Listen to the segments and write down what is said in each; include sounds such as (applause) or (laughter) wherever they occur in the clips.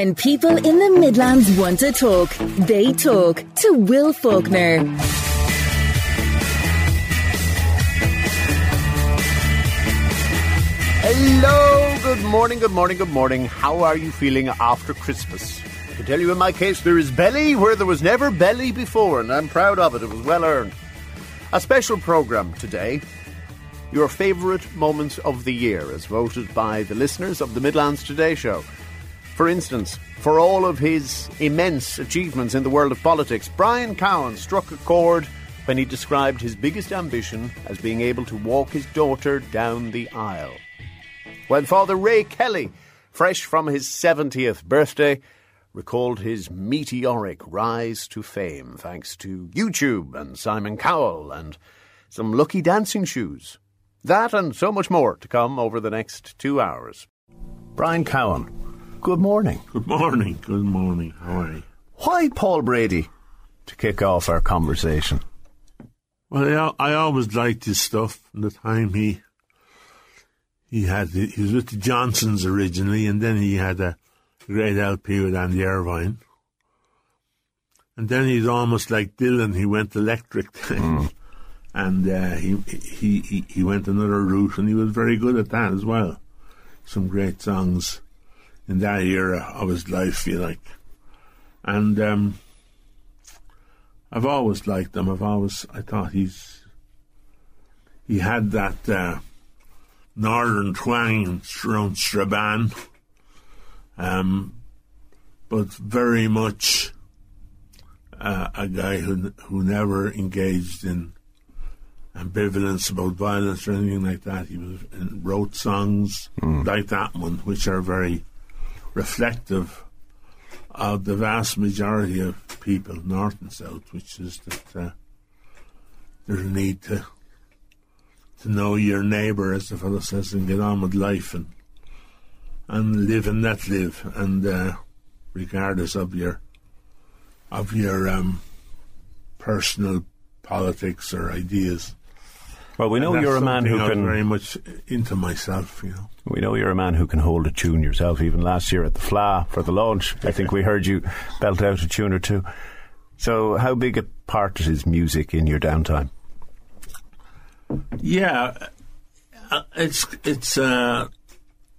When people in the Midlands want to talk, they talk to Will Faulkner. Hello, good morning, good morning, good morning. How are you feeling after Christmas? I can tell you in my case, there is belly where there was never belly before, and I'm proud of it. It was well earned. A special programme today. Your favourite moments of the year, as voted by the listeners of the Midlands Today show. For instance, for all of his immense achievements in the world of politics, Brian Cowen struck a chord when he described his biggest ambition as being able to walk his daughter down the aisle. When Father Ray Kelly, fresh from his 70th birthday, recalled his meteoric rise to fame thanks to YouTube and Simon Cowell and some lucky dancing shoes. That and so much more to come over the next two hours. Brian Cowen, good morning. Good morning, good morning. How are you? Why Paul Brady to kick off our conversation? Well, I, I always liked his stuff from the time he he had the, he was with the Johnstons originally, and then he had a great LP with Andy Irvine, and then he's almost like Dylan. He went electric, mm. (laughs) and uh, he, he he he went another route, and he was very good at that as well. Some great songs in that era of his life, you like, and um, I've always liked him. I've always I thought he's he had that. Uh, northern twang around Strabane, um, but very much uh, a guy who who never engaged in ambivalence about violence or anything like that. He was wrote songs mm. like that one, which are very reflective of the vast majority of people, north and south, which is that uh, there's a need to to know your neighbour, as the fellow says, and get on with life and and live and let live, and uh, regardless of your of your um, personal politics or ideas. Well, we know you're a man who can very much into myself. You know, we know you're a man who can hold a tune yourself. Even last year at the Fleadh for the launch, I think we heard you belt out a tune or two. So, how big a part is music in your downtime? Yeah, uh, it's it's uh,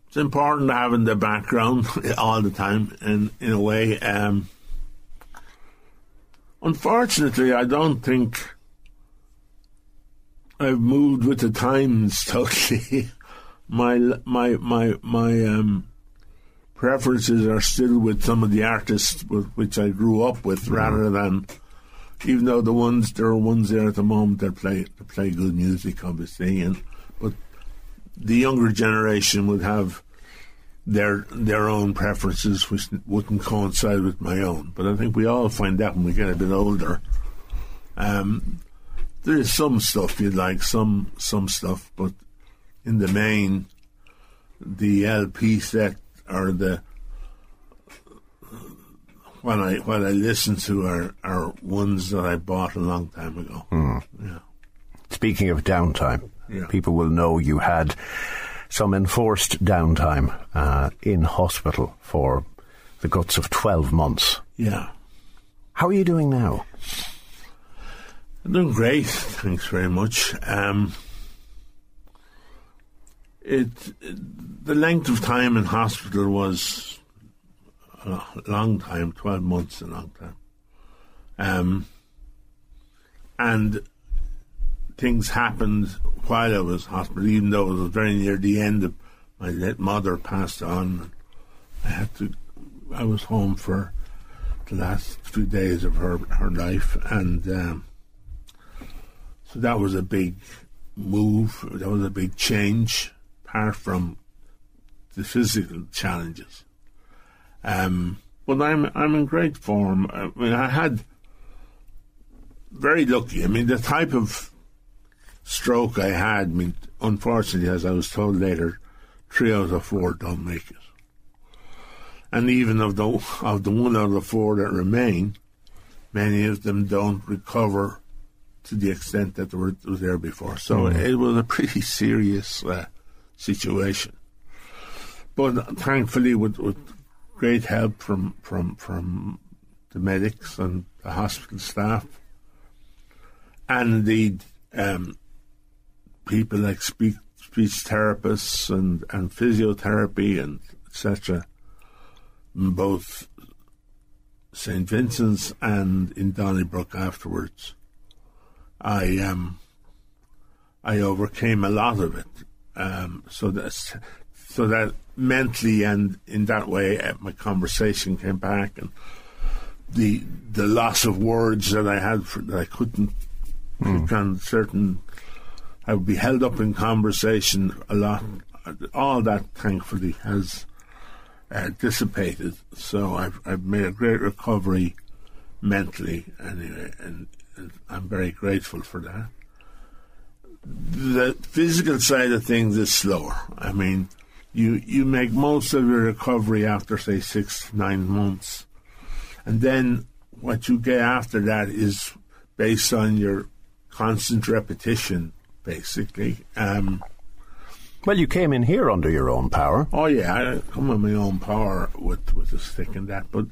it's important to have in the background (laughs) all the time, and in a way, um, unfortunately, I don't think I've moved with the times (laughs) totally. my my my my um, preferences are still with some of the artists with which I grew up with, mm. rather than even though the ones there are ones there at the moment that play that play good music, obviously, and but the younger generation would have their their own preferences, which wouldn't coincide with my own. But I think we all find that when we get a bit older. Um, there is some stuff you like, some some stuff, but in the main, the LP set or the what I what I listen to are are ones that I bought a long time ago. Mm. Yeah. Speaking of downtime, yeah. people will know you had some enforced downtime uh, in hospital for the guts of twelve months. Yeah. How are you doing now? I'm doing great, thanks very much. Um, it, the length of time in hospital was a long time, 12 months, a long time. Um, and things happened while I was hospital, even though it was very near the end of my late mother passed on. I had to, I was home for the last few days of her, her life, and um, so that was a big move, that was a big change, apart from the physical challenges. Um, but I'm I'm in great form. I mean, I had very lucky. I mean, the type of stroke I had. I mean, unfortunately, as I was told later, three out of four don't make it. And even of the of the one out of four that remain, many of them don't recover to the extent that they were was there before. So mm. it was a pretty (laughs) serious uh, situation. But thankfully, with, with great help from from from the medics and the hospital staff, and indeed um, people like speech, speech therapists and, and physiotherapy and etc. Both St Vincent's and in Donnybrook afterwards. I um, I overcame a lot of it. Um, so that so that mentally and in that way, uh, my conversation came back, and the the loss of words that I had for, that I couldn't mm. on certain. I would be held up in conversation a lot. All that, thankfully, has uh, dissipated. So I've I've made a great recovery mentally, anyway, and, and I'm very grateful for that the physical side of things is slower. I mean, you you make most of your recovery after say six nine months, and then what you get after that is based on your constant repetition, basically. Um, well, you came in here under your own power. Oh yeah, I come on my own power with with a stick and that, but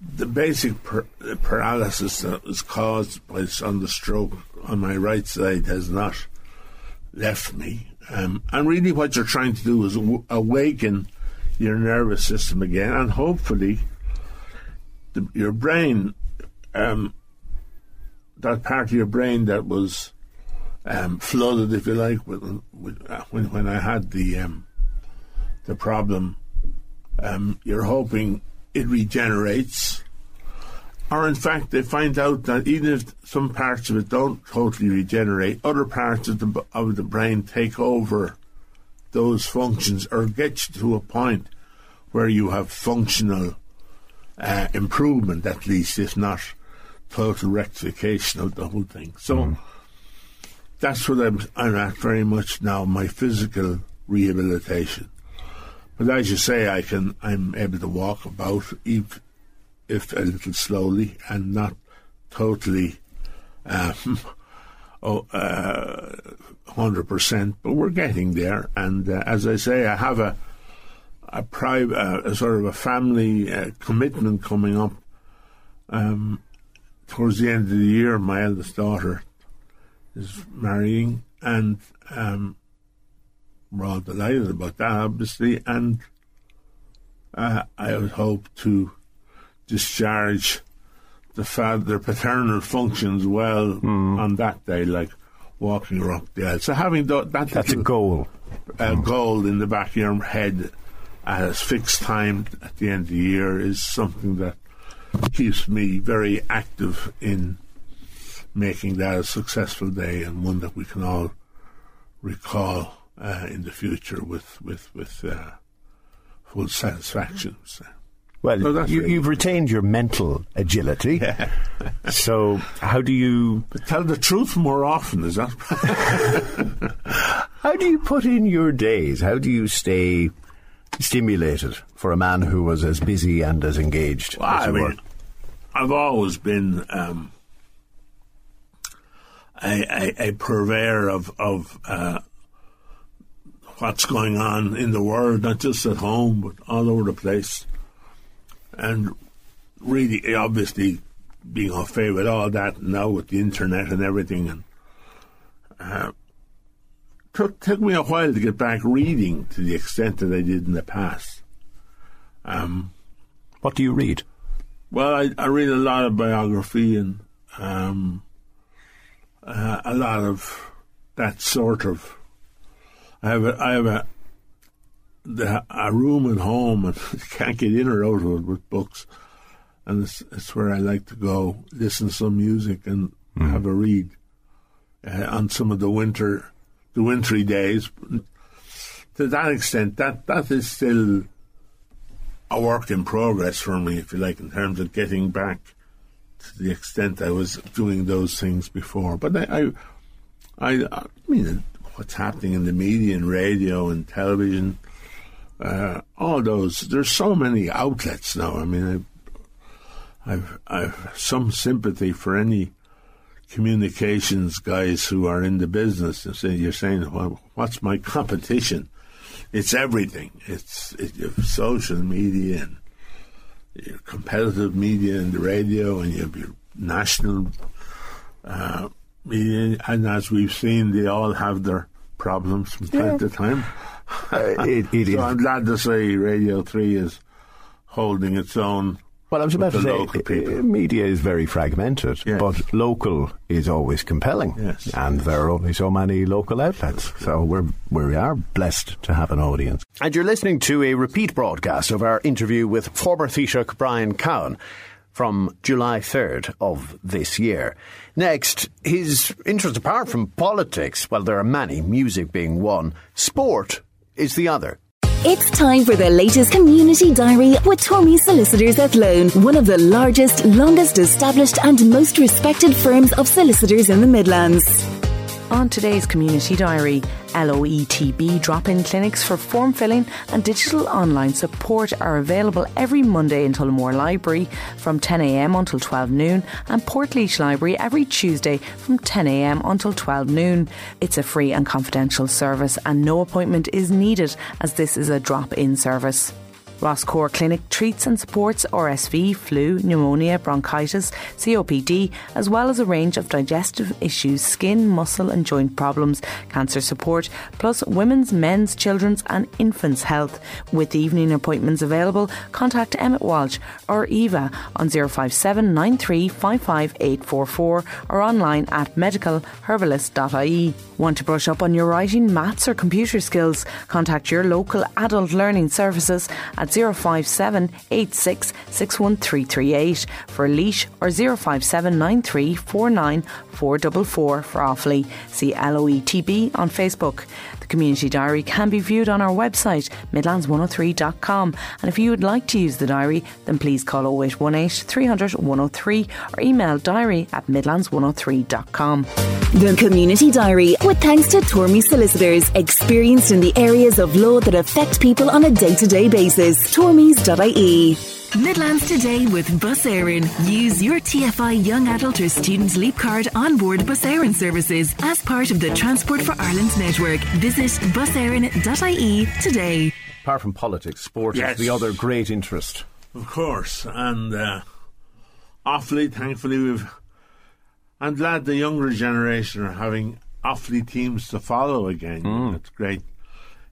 the basic per- paralysis that was caused by stroke on my right side has not left me. Um, and really, what you're trying to do is w- awaken your nervous system again, and hopefully, the, your brain, um, that part of your brain that was um, flooded, if you like, with, with, uh, when when I had the um, the problem, um, you're hoping it regenerates. Or in fact, they find out that even if some parts of it don't totally regenerate, other parts of the, of the brain take over those functions or get you to a point where you have functional uh, improvement, at least, if not total rectification of the whole thing. So mm. that's what I'm, I'm at very much now, my physical rehabilitation. But as you say, I can I'm able to walk about, if, if a little slowly and not totally um, (laughs) oh, uh, 100%, but we're getting there. And uh, as I say, I have a a private, uh, a sort of a family uh, commitment coming up. Um, towards the end of the year, my eldest daughter is marrying, and um, all delighted about that, obviously, and uh, I would hope to discharge the father paternal functions well mm. on that day, like walking her up the aisle. So having th- that that's a goal, a mm. goal in the back of your head as fixed time at the end of the year is something that keeps me very active in making that a successful day and one that we can all recall uh, in the future with with with uh, full satisfaction. So. Well, so you, have retained your mental agility. (laughs) Yeah. so, how do you but tell the truth more often? Is that? (laughs) how do you put in your days? How do you stay stimulated for a man who was as busy and as engaged? Well, as I mean, I've always been um, a, a, a, purveyor of of uh, what's going on in the world, not just at home, but all over the place. And really, obviously, being au fait with all that now with the internet and everything, and uh, took took me a while to get back reading to the extent that I did in the past. Um, what do you read? Well, I, I read a lot of biography and um, uh, a lot of that sort of I have a, I have a, the, a room at home and (laughs) can't get in or out of it with books, and it's, it's where I like to go listen to some music and mm. have a read uh, on some of the winter, the wintry days. To that extent, that that is still a work in progress for me, if you like, in terms of getting back to the extent I was doing those things before. But I, I, I, I mean, what's happening in the media and radio and television, uh, all those. There's so many outlets now. I mean, I've, I've, I've some sympathy for any communications guys who are in the business and say you're saying, well, what's my competition? it's everything. It's, it's social media and your competitive media and the radio, and you have your national uh. And as we've seen, they all have their problems from time Yeah. to time. Uh, it, it (laughs) so is. I'm glad to say Radio 3 is holding its own. Well, I was about to say, local uh, media is very fragmented, Yes. but local is always compelling. Yes. And there are only so many local outlets. So we're, we are blessed to have an audience. And you're listening to a repeat broadcast of our interview with former Taoiseach Brian Cowen from July 3rd of this year. Next, his interest, apart from politics, well, there are many, music being one, sport is the other. It's time for the latest community diary with Tormy Solicitors Athlone, one of the largest, longest established, and most respected firms of solicitors in the Midlands. On today's community diary, LOETB drop in clinics for form filling and digital online support are available every Monday in Tullamore Library from 10am until 12 noon and Portlaoise Library every Tuesday from 10am until 12 noon. It's a free and confidential service and no appointment is needed as this is a drop in service. Rosscore Clinic treats and supports RSV, flu, pneumonia, bronchitis, COPD, as well as a range of digestive issues, skin, muscle, and joint problems, cancer support, plus women's, men's, children's, and infants' health. With evening appointments available, contact Emmett Walsh or Eva on 057 93 55844 or online at medicalherbalist.ie. Want to brush up on your writing, maths, or computer skills? Contact your local adult learning services at 057 86 61338 for Laois or 057 93 49 444 for Offaly. See LOETB on Facebook. Community Diary can be viewed on our website, midlands103.com. And if you would like to use the diary, then please call 0818 300 103 or email diary at midlands103.com. The Community Diary, with thanks to Tormy Solicitors, experienced in the areas of law that affect people on a day to day basis. Tormys.ie. Midlands Today with Bus Éireann. Use your TFI Young Adult or Student Leap Card on board Bus Éireann services as part of the Transport for Ireland network. Visit buséireann.ie today. Apart from politics, sport Yes. is the other great interest. Of course, and uh, Offaly, thankfully, we've. I'm glad the younger generation are having Offaly teams to follow again. It's great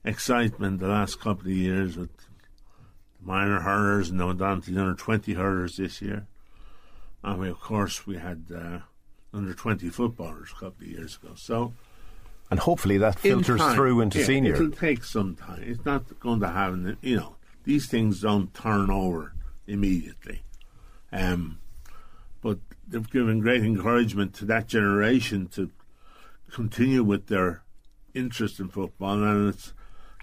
excitement the last couple of years with the minor hurlers and now down to the under 20 hurlers this year. And we, of course, we had uh, under 20 footballers a couple of years ago. So And hopefully that in filters time, through into yeah, senior. It'll take some time. It's not going to happen. You know, these things don't turn over immediately. Um, but they've given great encouragement to that generation to continue with their interest in football, and it's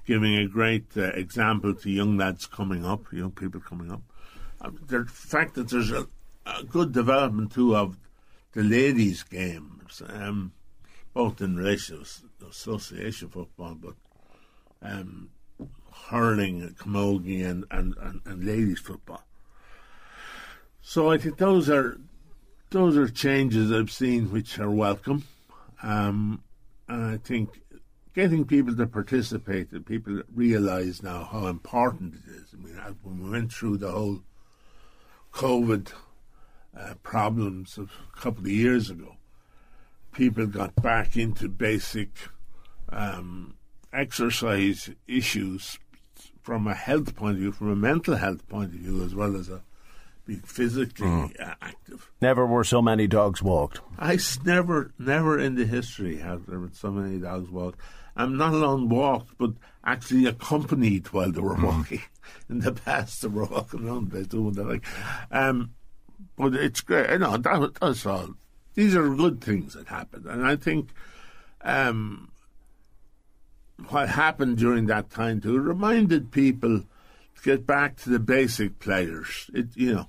giving a great uh, example to young lads coming up, young people coming up. Um, the fact that there's a, a good development too of the ladies' games, um, both in relation to association football, but um, hurling, camogie, and, and, and, and ladies' football. So I think those are those are changes I've seen which are welcome. Um, and I think getting people to participate, that people realise now how important it is. I mean, when we went through the whole COVID uh, problems of a couple of years ago, people got back into basic um, exercise issues from a health point of view, from a mental health point of view, as well as a being physically uh, active. Never were so many dogs walked. I never, never in the history have there been so many dogs walked. I'm not alone walked, but actually accompanied while they were walking. (laughs) In the past, they were walking around place doing that. Like, um, but it's great. You know, that, that's all. These are good things that happened, and I think um, what happened during that time too reminded people to get back to the basic players. It, you know,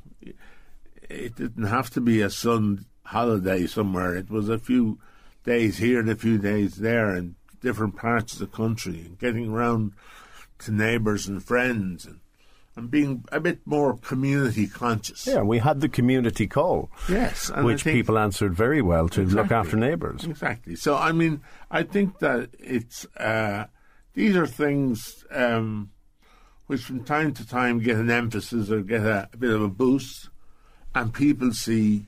it didn't have to be a sun holiday somewhere. It was a few days here and a few days there in different parts of the country and getting around to neighbours and friends and, and being a bit more community conscious. Yeah, we had the community call, Yes. and which people answered very well to look after neighbours. Exactly. So, I mean, I think that it's uh, these are things um, which from time to time get an emphasis or get a, a bit of a boost, and people see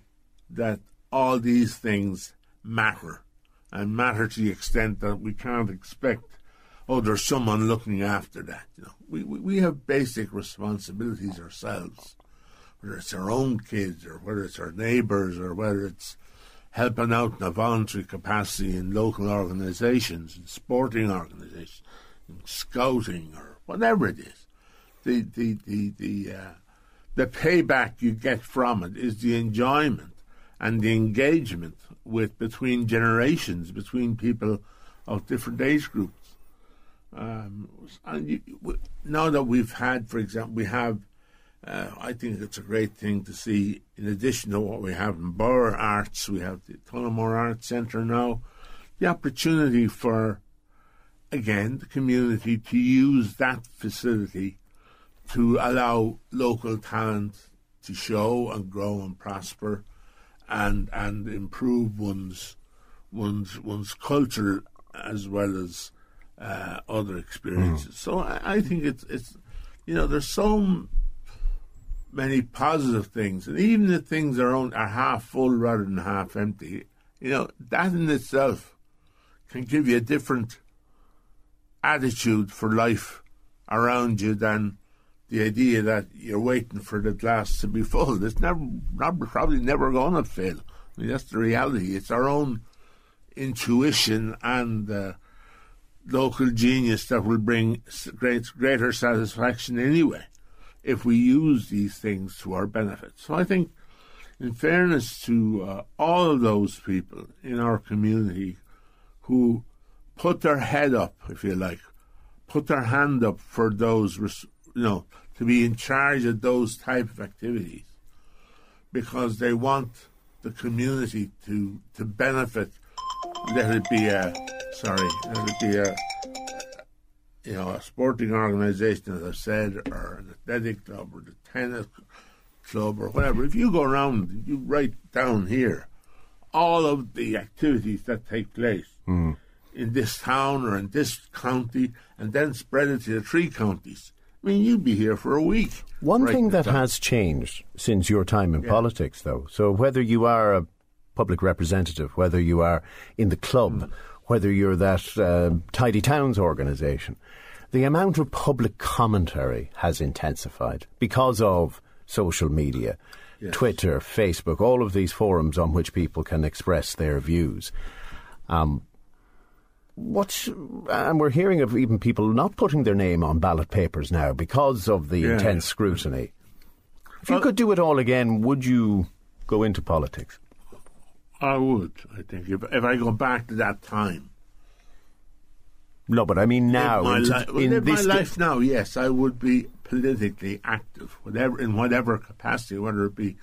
that all these things matter and matter to the extent that we can't expect oh there's someone looking after that you know. We, we, we have basic responsibilities ourselves whether it's our own kids or whether it's our neighbours or whether it's helping out in a voluntary capacity in local organisations and sporting organisations in scouting or whatever it is. The the the the uh, the payback you get from it is the enjoyment and the engagement with between generations, between people of different age groups. Um, and you, now that we've had, for example, we have, uh, I think it's a great thing to see. In addition to what we have in Birr Arts, we have the Tullamore Arts Centre now. The opportunity for, again, the community to use that facility to allow local talent to show and grow and prosper and and improve one's one's one's culture as well as uh, other experiences. Mm. So I, I, think it's it's you know there's so many positive things, and even if things are on, are half full rather than half empty, you know that in itself can give you a different attitude for life around you than the idea that you're waiting for the glass to be full. It's never, not, probably never going to fill. I mean, that's the reality. It's our own intuition and uh, local genius that will bring great, greater satisfaction anyway if we use these things to our benefit. So I think, in fairness to uh, all of those people in our community who put their head up, if you like, put their hand up for those res- you know, to be in charge of those type of activities because they want the community to to benefit. Let it be a sorry, let it be a you know a sporting organisation, as I said, or an athletic club, or the tennis club, or whatever. If you go around, you write down here all of the activities that take place. Mm. In this town or in this county, and then spread it to the three counties I mean, you'd be here for a week. One right thing that time. has changed since your time in yeah. politics, though, so whether you are a public representative, whether you are in the club, mm. whether you're that uh, Tidy Towns organisation, the amount of public commentary has intensified because of social media, yes. Twitter, Facebook, all of these forums on which people can express their views. Um, what's and we're hearing of even people not putting their name on ballot papers now because of the yeah. intense scrutiny. If you could do it all again, would you go into politics? I would. I think if if I go back to that time. No, but I mean now. In my, li- in my life now, yes, I would be politically active, whatever in whatever capacity, whether it be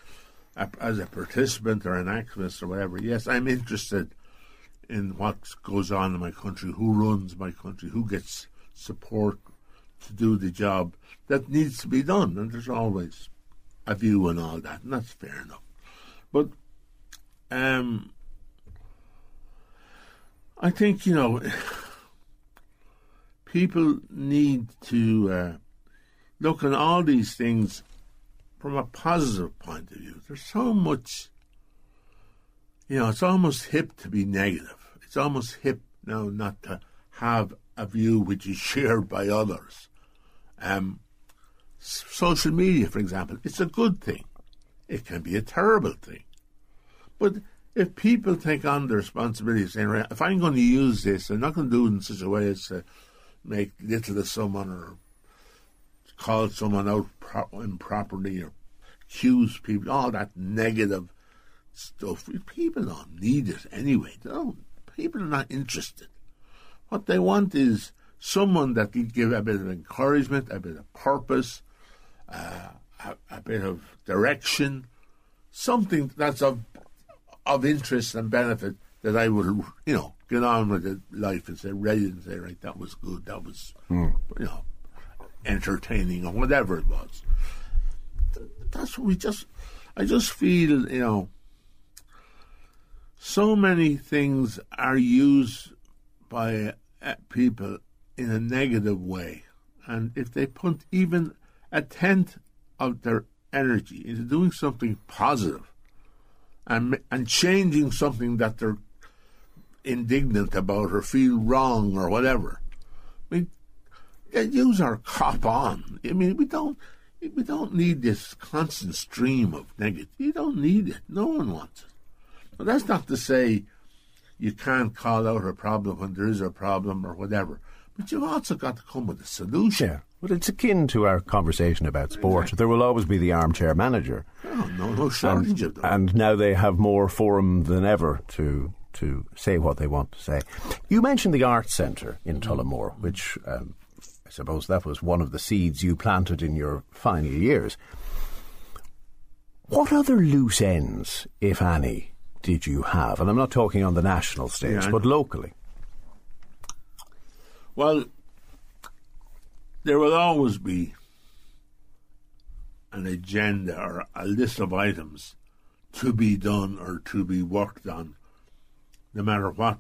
a, as a participant or an activist or whatever. Yes, I'm interested in what goes on in my country, who runs my country, who gets support to do the job that needs to be done. And there's always a view and all that, and that's fair enough. But um, I think, you know, (sighs) people need to uh, look at all these things from a positive point of view. There's so much you know, it's almost hip to be negative. It's almost hip now not to have a view which is shared by others. Um, social media, for example, it's a good thing. It can be a terrible thing. But if people take on the responsibility of saying, if I'm going to use this, I'm not going to do it in such a way as to make little of someone or call someone out pro- improperly or accuse people, all that negative stuff. People don't need it anyway. They don't. People are not interested. What they want is someone that can give a bit of encouragement, a bit of purpose, uh, a, a, bit of direction, something that's of of interest and benefit that I would, you know, get on with it, life and say, ready and say, right, that was good, that was, mm. you know, entertaining or whatever it was. That's what we just, I just feel, you know, so many things are used by people in a negative way. And if they put even a tenth of their energy into doing something positive and, and changing something that they're indignant about or feel wrong or whatever, I mean, use our cop on. I mean, we don't we don't need this constant stream of negative. You don't need it. No one wants it. But that's not to say you can't call out a problem when there is a problem or whatever. But you've also got to come with a solution. Yeah. But it's akin to our conversation about sport. Exactly. There will always be the armchair manager. Oh, no, no shortage and, of them. And now they have more forum than ever to to say what they want to say. You mentioned the Arts Centre in Tullamore, which um, I suppose that was one of the seeds you planted in your final years. What other loose ends, if any, did you have? And I'm not talking on the national stage, yeah, but locally. Well, there will always be an agenda or a list of items to be done or to be worked on, no matter what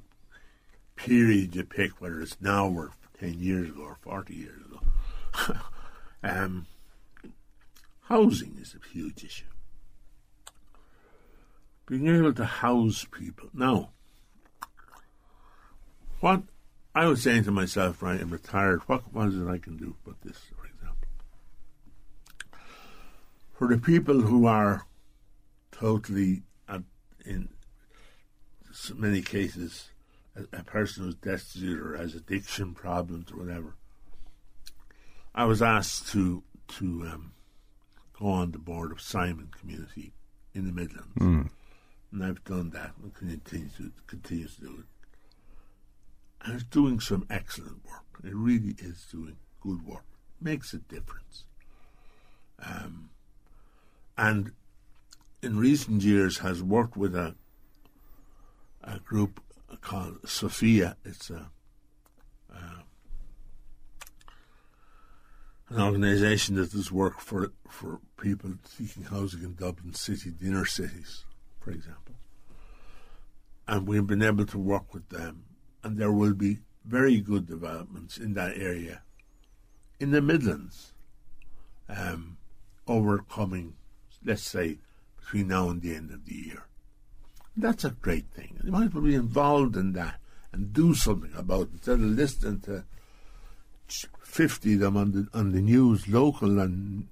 period you pick, whether it's now or 10 years ago or 40 years ago. (laughs) um, housing is a huge issue being able to house people. Now, what I was saying to myself, right, I'm retired, what was it I can do about this, for example? For the people who are totally, uh, in many cases, a, a person who's destitute or has addiction problems or whatever, I was asked to to um, go on the board of Simon Community in the Midlands. Mm and I've done that and continue to continue to do it. And it's doing some excellent work. It really is doing good work. Makes a difference. Um, and in recent years has worked with a a group called Sophia. It's a uh, an organisation that does work for for people seeking housing in Dublin City, the inner cities, for example and we've been able to work with them, and there will be very good developments in that area, in the Midlands, um, overcoming, let's say, between now and the end of the year. That's a great thing. You might well be involved in that and do something about it instead of listening to 50 of them on the, on the news, local and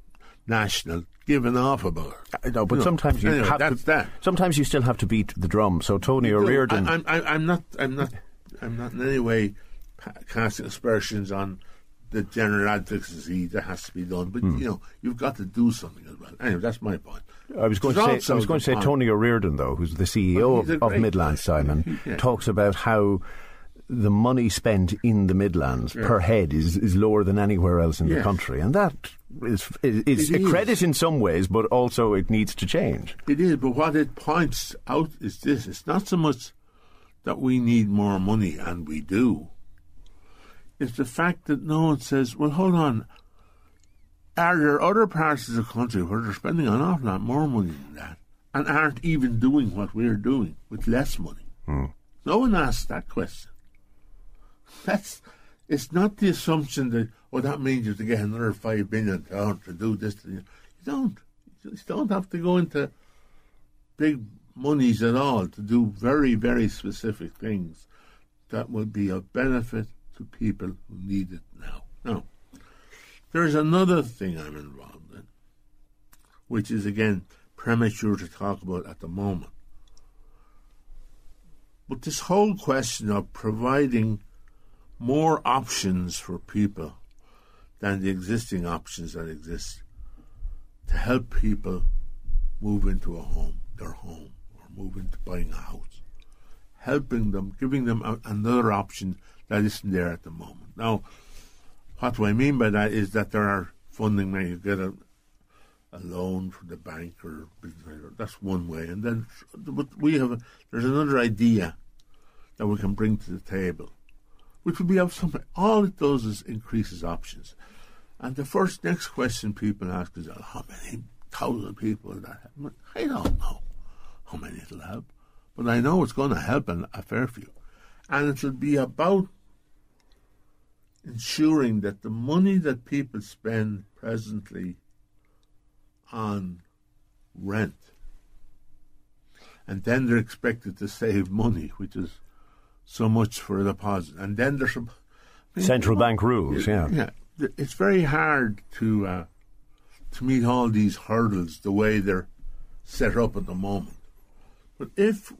national off about it. I know, but you sometimes you anyway, have that's to. That. Sometimes you still have to beat the drum. So Tony O'Riordan. I, I'm, I'm not. I'm not. I'm not in any way casting aspersions on the general advocacy that has to be done. But mm. you know, you've got to do something as well. Anyway, that's my point. I was going to say. I was going to say Tony O'Riordan, though, who's the CEO well, of, of Midland Simon, (laughs) yeah. talks about how the money spent in the Midlands yeah. per head is, is lower than anywhere else in the country, and that is is, is a credit in some ways, but also it needs to change. It is, but what it points out is this: it's not so much that we need more money, and we do. It's the fact that no one says, "Well, hold on." Are there other parts of the country where they're spending an awful lot more money than that, and aren't even doing what we're doing with less money? Hmm. No one asks that question. That's it's not the assumption that oh that means you have to get another five billion to, to do this. You don't. You don't have to go into big monies at all to do very very specific things that would be of benefit to people who need it now. Now, there's another thing I'm involved in, which is again premature to talk about at the moment. But this whole question of providing more options for people than the existing options that exist to help people move into a home, their home, or move into buying a house. Helping them, giving them a, another option that isn't there at the moment. Now, what do I mean by that is that there are funding where you get a, a loan from the bank or. That's one way, and then but we have a, there's another idea that we can bring to the table which would be of some. All it does is increases options. And the first next question people ask is, how many thousand people will that help? I don't know how many it'll help, but I know it's going to help in a fair few. And it'll be about ensuring that the money that people spend presently on rent, and then they're expected to save money, which is so much for a deposit, and then there's some central bank rules. Yeah, yeah, it's very hard to uh, to meet all these hurdles the way they're set up at the moment. But if,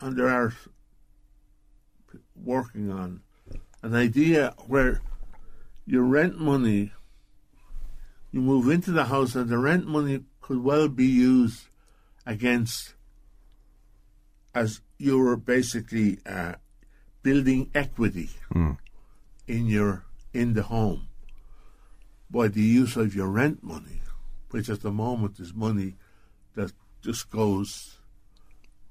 and there are working on an idea where your rent money, you move into the house and the rent money could well be used against as you're basically uh, building equity mm. in your in the home by the use of your rent money, which at the moment is money that just goes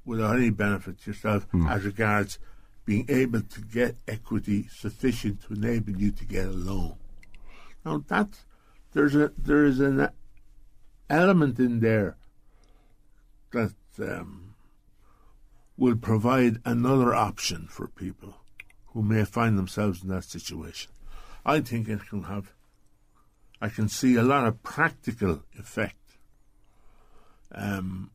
without any benefit to yourself mm. as regards being able to get equity sufficient to enable you to get a loan. Now that there's a there is an element in there that um, will provide another option for people who may find themselves in that situation. I think it can have. I can see a lot of practical effect. Um,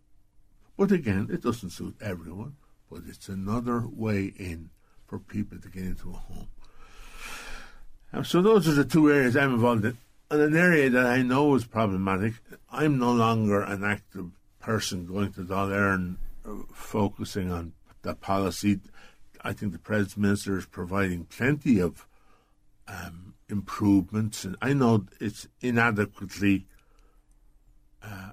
but again, it doesn't suit everyone but it's another way in for people to get into a home. And so those are the two areas I'm involved in. And an area that I know is problematic, I'm no longer an active person going to uh, focusing on the policy. I think the President's Minister is providing plenty of um, improvements, and I know it's inadequately. Uh,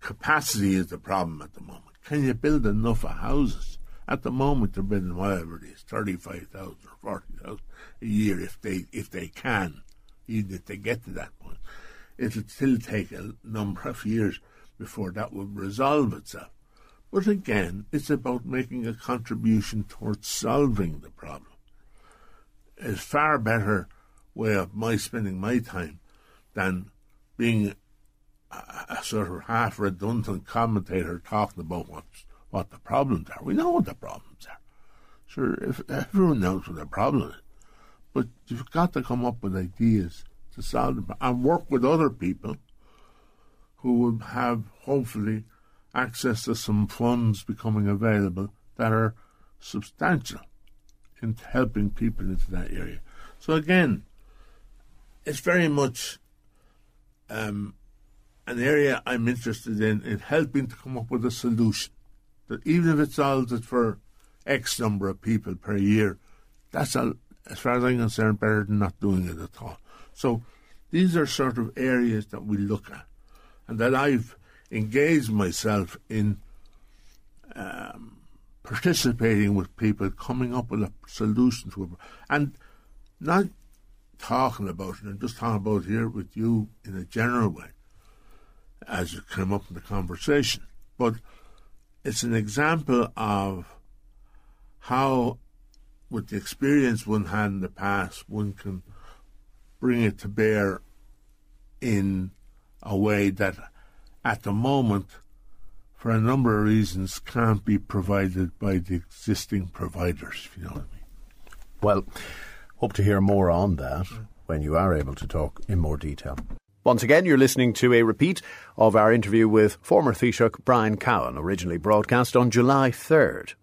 capacity is the problem at the moment. Can you build enough houses? At the moment, they're bidding whatever it is, thirty-five thousand or forty thousand a year if they if they can, even if they get to that point. It'll still take a number of years before that will resolve itself. But again, it's about making a contribution towards solving the problem. It's far better way of my spending my time than being a, a sort of half redundant commentator talking about what's what the problems are. We know what the problems are. Sure, if everyone knows what the problem is, but you've got to come up with ideas to solve them and work with other people who will have hopefully access to some funds becoming available that are substantial in helping people into that area. So again, it's very much um, an area I'm interested in in helping to come up with a solution that even if it solves it for X number of people per year, that's, as far as I'm concerned, better than not doing it at all. So these are sort of areas that we look at and that I've engaged myself in um, participating with people, coming up with a solution to it, and not talking about it and just talking about it here with you in a general way as it came up in the conversation. But it's an example of how, with the experience one had in the past, one can bring it to bear in a way that, at the moment, for a number of reasons, can't be provided by the existing providers, if you know what I mean. Well, hope to hear more on that when you are able to talk in more detail. Once again, you're listening to a repeat of our interview with former Taoiseach Brian Cowen, originally broadcast on July 3rd.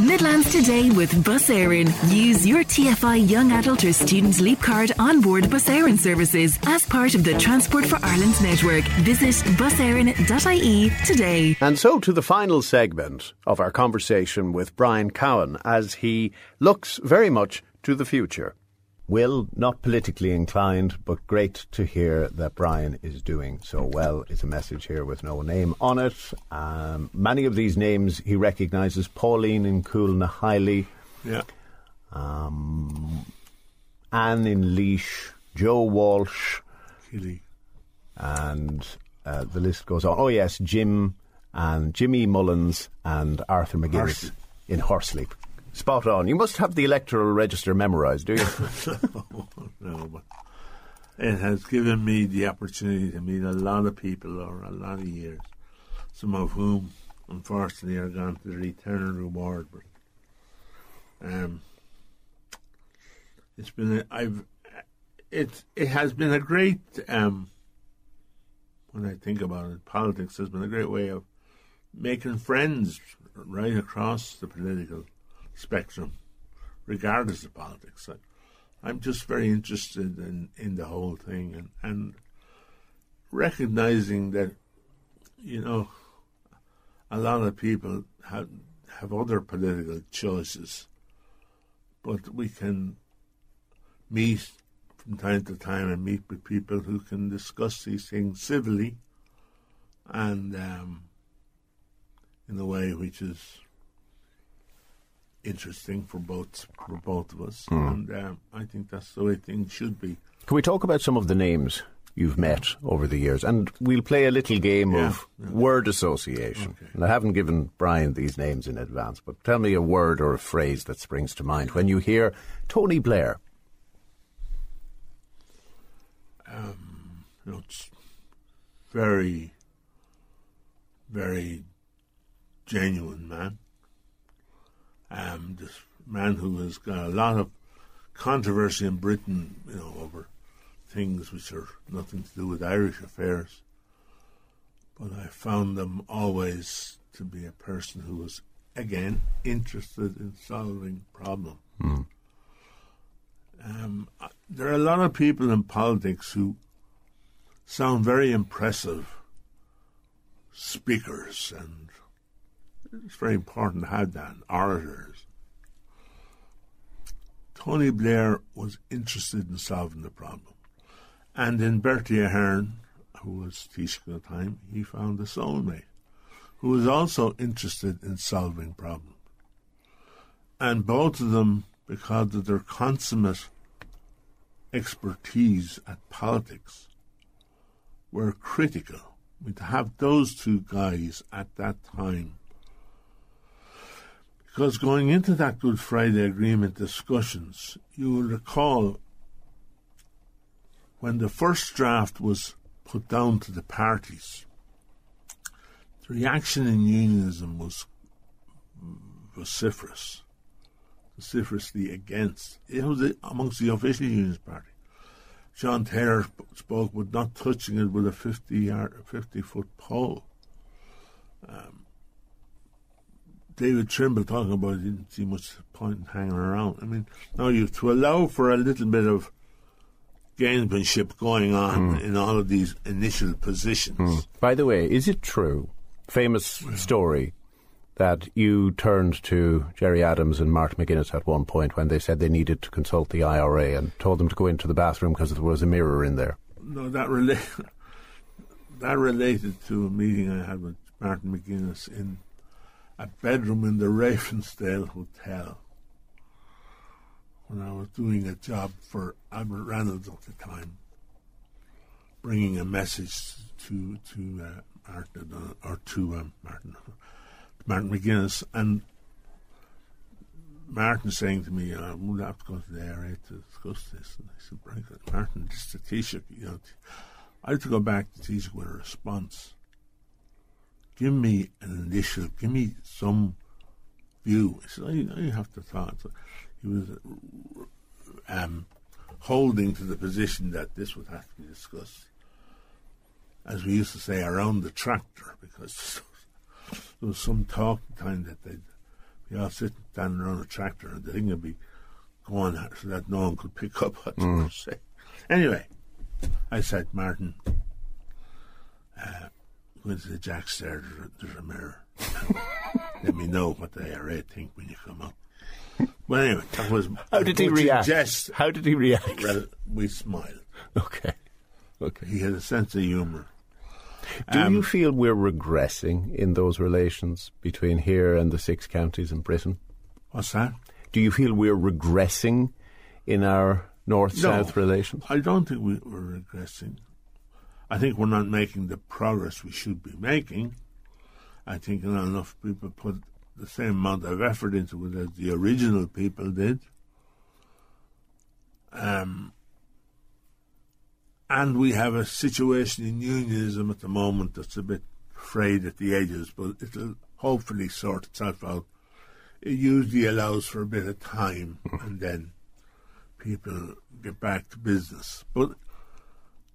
Midlands today with Bus Éireann. Use your TFI Young Adult or Student Leap Card on board Bus Éireann services as part of the Transport for Ireland network. Visit buséireann.ie today. And so to the final segment of our conversation with Brian Cowen as he looks very much to the future. Will, not politically inclined, but great to hear that Brian is doing so well. It's a message here with no name on it. Um, many of these names he recognises Pauline in Coolnahailey. Yeah. Um, Anne in Laois, Joe Walsh. Really. And uh, the list goes on. Oh, yes, Jim and Jimmy Mullins and Arthur McGuinness Horse. in Horsley. Spot on. You must have the electoral register memorised, do you? (laughs) no, but it has given me the opportunity to meet a lot of people over a lot of years, some of whom, unfortunately, are gone to their eternal reward. But um, it's been a, I've it it has been a great um, when I think about it, politics has been a great way of making friends right across the political spectrum, regardless of politics. I, am just very interested in, in the whole thing and, and recognizing that, you know, a lot of people have have other political choices, but we can meet from time to time and meet with people who can discuss these things civilly and um, in a way which is interesting for both for both of us. Mm. And um, I think that's the way things should be. Can we talk about some of the names you've met over the years. And we'll play a little game yeah, of yeah. word association. Okay. And I haven't given Brian these names in advance, but tell me a word or a phrase that springs to mind when you hear Tony Blair. Um, you know, it's very, very genuine man. Um, this man who has got a lot of controversy in Britain, you know, over things which are nothing to do with Irish affairs. But I found them always to be a person who was, again, interested in solving problems. Mm. Um, there are a lot of people in politics who sound very impressive speakers, and it's very important to have that, orators. Tony Blair was interested in solving the problem. And in Bertie Ahern, who was Taoiseach at the time, he found a soulmate who was also interested in solving problems. And both of them, because of their consummate expertise at politics, were critical. I mean, to have those two guys at that time. Because going into that Good Friday Agreement discussions, you will recall when the first draft was put down to the parties, the reaction in unionism was vociferous, vociferously against. It was amongst the official unionist party. John Taylor spoke with not touching it with a 50 yard, 50 foot pole. Um, David Trimble talking about it didn't see much point in hanging around. I mean, now you to allow for a little bit of gamesmanship going on mm. in all of these initial positions. Mm. By the way, is it true, famous yeah. story, that you turned to Gerry Adams and Mark McGuinness at one point when they said they needed to consult the IRA and told them to go into the bathroom because there was a mirror in there? No, that related. (laughs) That related to a meeting I had with Martin McGuinness in a bedroom in the Ravensdale Hotel when I was doing a job for Albert Reynolds at the time, bringing a message to to uh, Martin uh, or to um, Martin Martin McGuinness and Martin saying to me, "I would have to go to the IRA to discuss this." And I said, Martin, just a Taoiseach, you know." I have to go back to Taoiseach with a response. Give me an initial, give me some view. I said, I, I have to talk. So he was um, holding to the position that this would have to be discussed, as we used to say, around the tractor, because (laughs) there was some talk time that they'd be all sitting down around a tractor and the thing would be going so that no one could pick up what mm. they were saying. Anyway, I said, Martin, uh, go into the Jack's there, there's a, there's a mirror. (laughs) Let me know what the IRA think when you come up. Well, anyway, that was. How did he react? How did he react? Well, we smiled. Okay. Okay. He had a sense of humour. Do um, you feel we're regressing in those relations between here and the six counties in Britain? What's that? Do you feel we're regressing in our north-south no, relations? I don't think we, we're regressing. I think we're not making the progress we should be making. I think not enough people put the same amount of effort into it as the original people did. Um, and we have a situation in unionism at the moment that's a bit frayed at the edges, but it'll hopefully sort itself out. It usually allows for a bit of time, and then people get back to business. But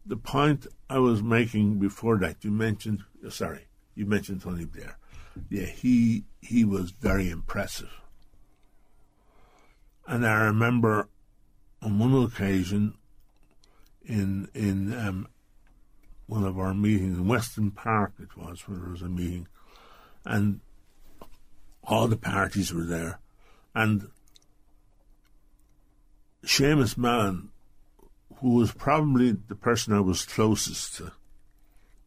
the point I was making before that, you mentioned, sorry, you mentioned Tony Blair. Yeah, he he was very impressive. And I remember on one occasion in in um, one of our meetings in Weston Park, it was where there was a meeting, and all the parties were there, and Seamus Mallon, who was probably the person I was closest to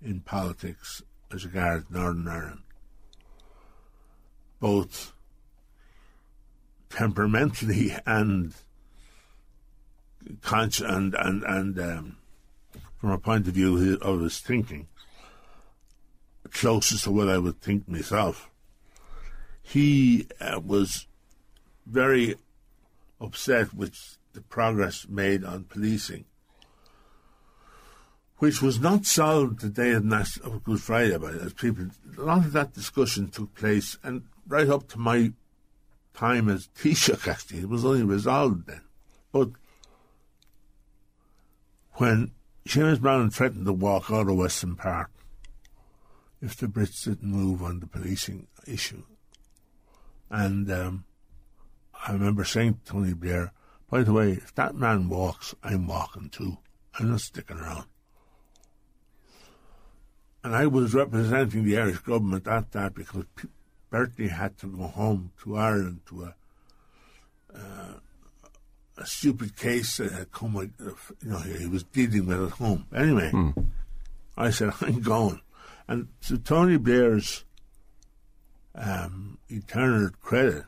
in politics as regards Northern Ireland, both temperamentally (laughs) and conscious and and and um, from a point of view of his thinking, closest to what I would think myself. He uh, was very upset with the progress made on policing, which was not solved the day of, of Good Friday. But as people, a lot of that discussion took place, and right up to my time as Taoiseach, actually, it was only resolved then. But when Seamus Brown threatened to walk out of Weston Park if the Brits didn't move on the policing issue, and um, I remember saying to Tony Blair, by the way, if that man walks, I'm walking too. I'm not sticking around. And I was representing the Irish government at that because Bertie had to go home to Ireland to a uh, a stupid case that had come, with, you know, he was dealing with at home. Anyway, mm. I said, (laughs) I'm going. And to Tony Blair's um, eternal credit,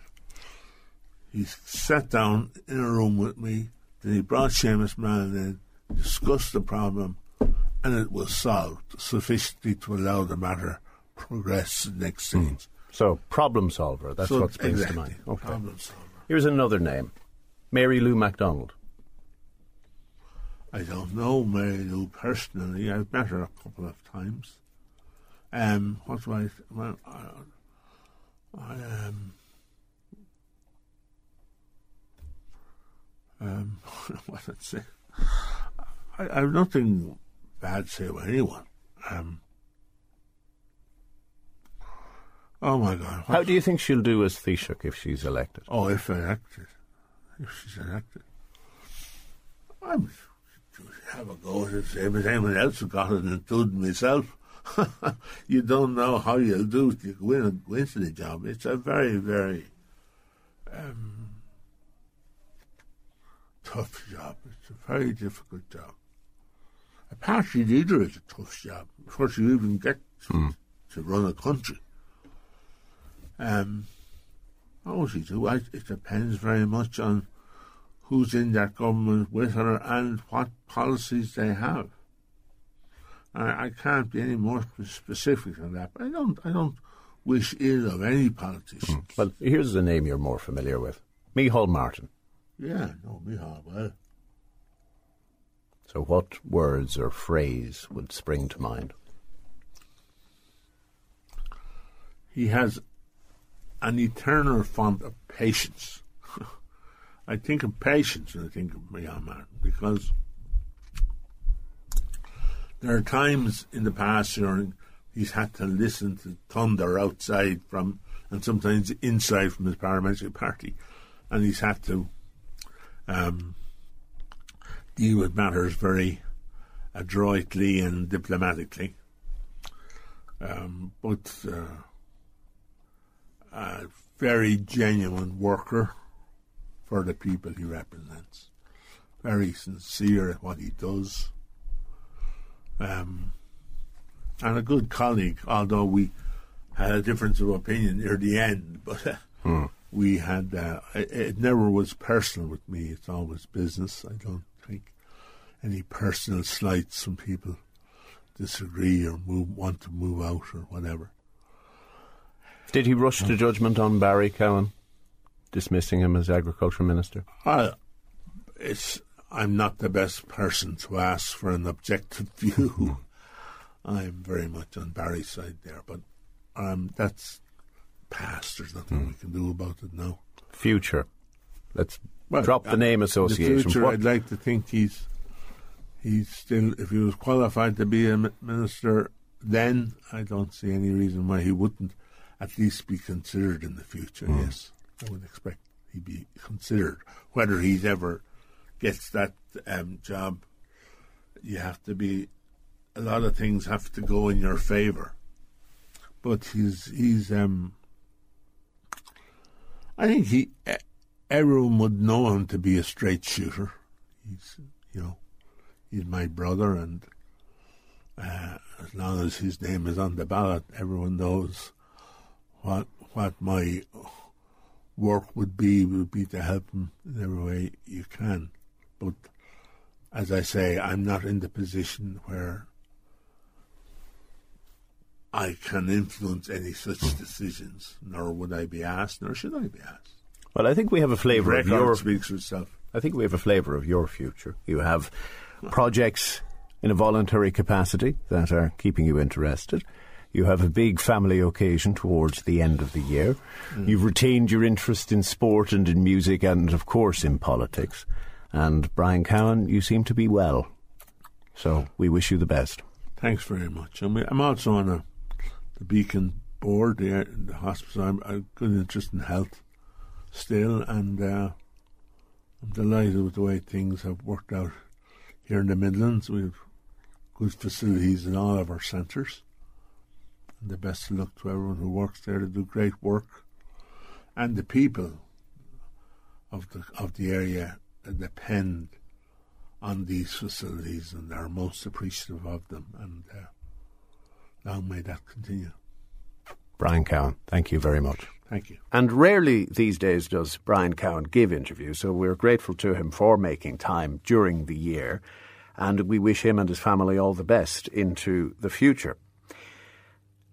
he sat down in a room with me, then he brought Seamus Mallon in, discussed the problem, and it was solved sufficiently to allow the matter progress to the next stage. Mm. So, problem solver, that's so, what springs exactly, to mind. Okay. Problem solver. Here's another name Mary Lou McDonald. I don't know Mary Lou personally. I've met her a couple of times. Um, what do I? Well, I, I um, um, (laughs) I say? I, I have nothing bad to say about anyone. Um, oh my God! How do you think she'll do as Taoiseach if she's elected? Oh, if elected, if she's elected, I'm have a go at the same as anyone else who got it, including myself. (laughs) you don't know how you'll do if you go, in, go the job. It's a very, very um, tough job. It's a very difficult job. A party leader is a tough job before you even get to, mm. to run a country. Um, obviously, too, it depends very much on who's in that government with her and what policies they have. I, I can't be any more specific than that. But I don't. I don't wish ill of any politician. Mm. Well, here's a name you're more familiar with: Micheál Martin. Yeah, no, Micheál well. So, what words or phrase would spring to mind? He has an eternal font of patience. (laughs) I think of patience when I think of Martin because there are times in the past during he's had to listen to thunder outside from and sometimes inside from his parliamentary party, and he's had to um, deal with matters very adroitly and diplomatically. Um, but uh, a very genuine worker for the people he represents. Very sincere at what he does. Um, and a good colleague, although we had a difference of opinion near the end, but uh, hmm. We had, uh, it, it, never was personal with me, it's always business. I don't think any personal slights from people disagree or move, want to move out or whatever. Did he rush to judgment on Barry Cowen, dismissing him as agriculture minister? Uh, it's I'm not the best person to ask for an objective (laughs) view. (laughs) I'm very much on Barry's side there, but um, that's past. There's nothing mm. we can do about it now. Future. Let's Well, Drop the uh, name association. the future, What- I'd like to think he's he's still. If he was qualified to be a minister, then I don't see any reason why he wouldn't at least be considered in the future. Hmm. Yes, I would expect he'd be considered. Whether he's ever gets that um, job, you have to be. A lot of things have to go in your favour, but he's he's. Um, I think he everyone would know him to be a straight shooter. He's, you know, he's my brother, and uh, as long as his name is on the ballot, everyone knows what what my work would be. Would be to help him in every way you can. But as I say, I'm not in the position where I can influence any such hmm. decisions, nor would I be asked, nor should I be asked. Well, I think we have a flavour of your. speaks for itself. I think we have a flavour of your future. You have projects in a voluntary capacity that are keeping you interested. You have a big family occasion towards the end of the year. Hmm. You've retained your interest in sport and in music and, of course, in politics. And Brian Cowen, you seem to be well. So we wish you the best. Thanks very much. I'm, I'm also on a, the Beacon board, the, the hospital. I'm a good interest in health still, and uh, I'm delighted with the way things have worked out here in the Midlands. We have good facilities in all of our centres. And the best of luck to everyone who works there. They do great work, and the people of the of the area depend on these facilities and are most appreciative of them. And uh, long may that continue. Brian Cowen, thank you very much. Thank you. And rarely these days does Brian Cowen give interviews, so we're grateful to him for making time during the year, and we wish him and his family all the best into the future.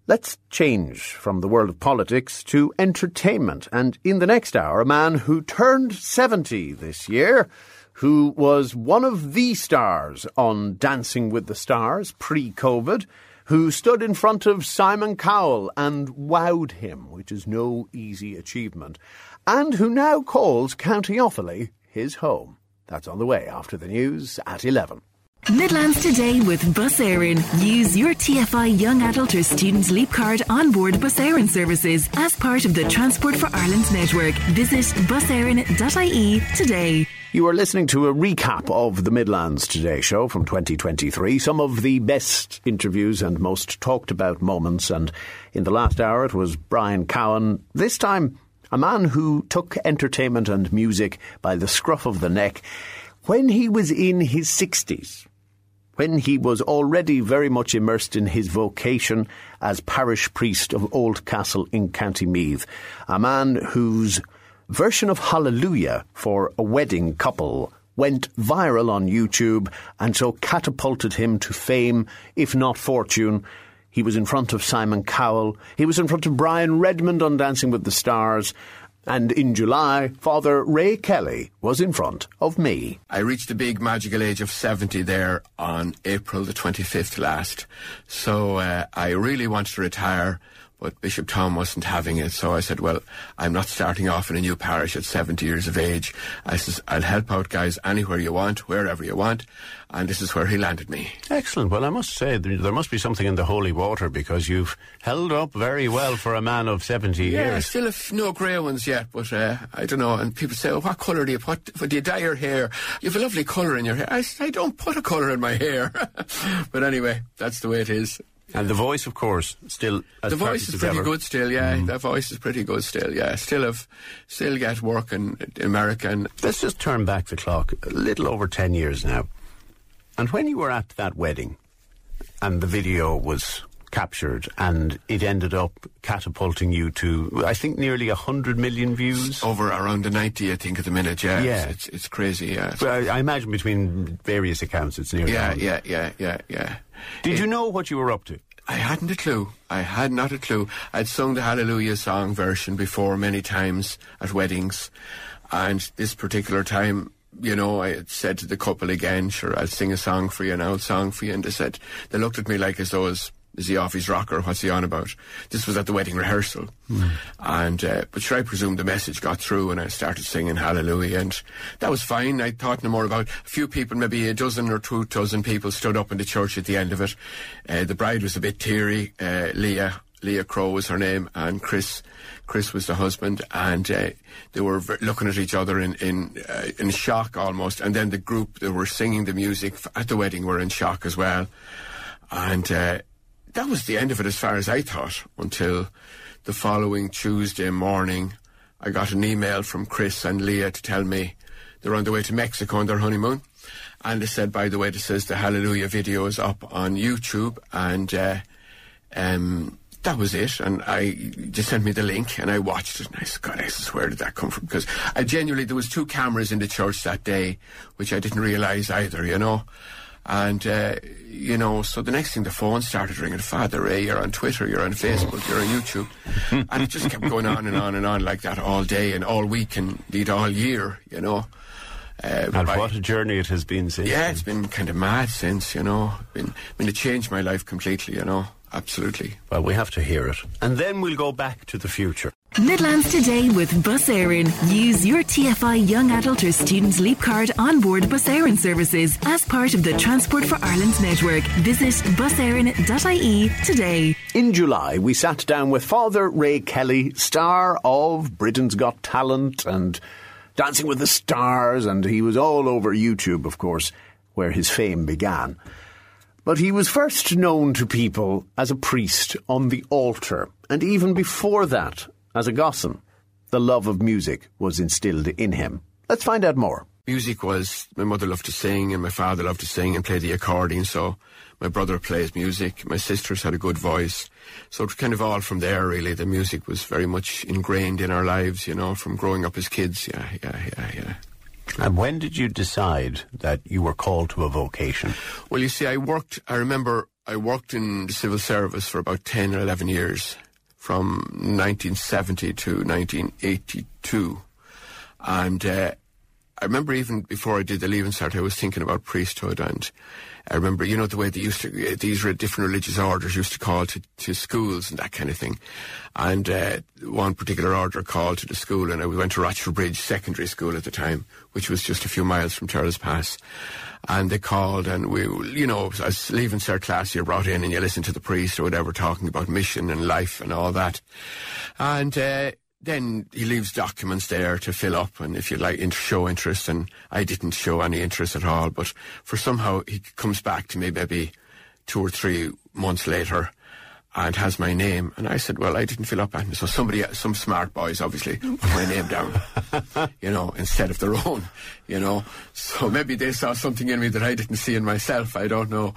Let's change from the world of politics to entertainment, and in the next hour, a man who turned 70 this year, who was one of the stars on Dancing with the Stars pre COVID who stood in front of Simon Cowell and wowed him, which is no easy achievement, and who now calls County Offaly his home. That's on the way after the news at 11. Midlands Today with Bus Éireann. Use your TFI Young Adult or Student Leap Card on board Bus Éireann services as part of the Transport for Ireland network. Visit buseireann.ie today. You are listening to a recap of the Midlands Today show from 2023. Some of the best interviews and most talked about moments. And in the last hour, it was Brian Cowen. This time, a man who took entertainment and music by the scruff of the neck when he was in his 60s. When he was already very much immersed in his vocation as parish priest of Oldcastle in County Meath, a man whose version of Hallelujah for a wedding couple went viral on YouTube and so catapulted him to fame, if not fortune. He was in front of Simon Cowell. He was in front of Brian Redmond on Dancing with the Stars. And in July, Father Ray Kelly was in front of me. I reached the big magical age of 70 there on April the 25th last. So uh, I really wanted to retire, but Bishop Tom wasn't having it. So I said, well, I'm not starting off in a new parish at 70 years of age. I says, I'll help out guys anywhere you want, wherever you want. And this is where he landed me. Excellent. Well, I must say, there, must be something in the holy water because you've held up very well for a man of 70 Yeah, I years. still have no grey ones yet, but uh, I don't know. And people say, oh, what colour do you put? Do you dye your hair? You have a lovely colour in your hair. I, I don't put a colour in my (laughs) hair. but anyway, that's the way it is. And the voice, of course, still the voice is pretty ever. good still, yeah. Mm-hmm. The voice is pretty good still, yeah. Still have, still get work in, in America and Let's just turn back the clock a little over 10 years now. And when you were at that wedding and the video was captured and it ended up catapulting you to, I think, nearly 100 million views. over around the 90, I think, at the minute, yeah. Yeah. It's, it's, it's crazy, yeah. Well, I, I imagine between various accounts it's nearly yeah, 100. yeah, yeah, yeah, yeah. Did you know what you were up to? I hadn't a clue. I had not a clue. I'd sung the Hallelujah song version before many times at weddings. And this particular time, you know, I had said to the couple again, sure, I'll sing a song for you, an old song for you. And they said, they looked at me like as though I was Is he off his rocker? What's he on about? This was at the wedding rehearsal. And, uh, but sure, I presume the message got through and I started singing Hallelujah and that was fine. I thought no more about a few people, maybe a dozen or two dozen people stood up in the church at the end of it. Uh, the bride was a bit teary. Uh, Leah, Leah Crow was her name and Chris, Chris was the husband and, uh, they were v- looking at each other in, in, uh, in shock almost. And then the group that were singing the music at the wedding were in shock as well. And, uh, that was the end of it as far as I thought until the following Tuesday morning. I got an email from Chris and Leah to tell me they're on their way to Mexico on their honeymoon. And they said, by the way, this says the Hallelujah video is up on YouTube. And uh, um, that was it. And I just sent me the link and I watched it. And I said, God, I where did that come from? Because I genuinely, there was two cameras in the church that day, which I didn't realise either, you know. And, uh, you know, so the next thing the phone started ringing, Father Ray, you're on Twitter, you're on Facebook, you're on YouTube. (laughs) and it just kept going on and on and on like that all day and all week and indeed all year, you know. Uh, And by- what a journey it has been since. yeah, it's been kind of mad since, you know. Been, I mean, it changed my life completely, you know. Absolutely. Well, we have to hear it. And then we'll go back to the future. Midlands today with Bus Éireann. Use your TFI Young Adult or Student Leap Card on board Bus Éireann services as part of the Transport for Ireland network. Visit buseireann.ie today. In July, we sat down with Father Ray Kelly, star of Britain's Got Talent and Dancing with the Stars, and he was all over YouTube, of course, where his fame began. But he was first known to people as a priest on the altar, and even before that, as a gosson. The love of music was instilled in him. Let's find out more. Music was, my mother loved to sing and my father loved to sing and play the accordion, so my brother plays music. My sisters had a good voice. So it was kind of all from there, really. The music was very much ingrained in our lives, you know, from growing up as kids. Yeah, yeah, yeah, yeah. And when did you decide that you were called to a vocation? Well, you see, I worked, I remember I worked in the civil service for about 10 or 11 years, from 1970 to 1982. And uh, I remember even before I did the Leaving Cert, I was thinking about priesthood. And I remember, you know, the way they used to, uh, these re- different religious orders used to call to, to schools and that kind of thing. And uh, one particular order called to the school, and I went to Rochfortbridge Secondary School at the time, which was just a few miles from Tyrrellspass. And they called, and we, you know, as leaving cert class, you're brought in and you listen to the priest or whatever talking about mission and life and all that. And uh, then he leaves documents there to fill up, and if you like, show interest. And I didn't show any interest at all, but for somehow he comes back to me maybe two or three months later and has my name. And I said, well, I didn't fill up anything. So somebody, some smart boys obviously put my name down, (laughs) you know, instead of their own, you know. So maybe they saw something in me that I didn't see in myself. I don't know.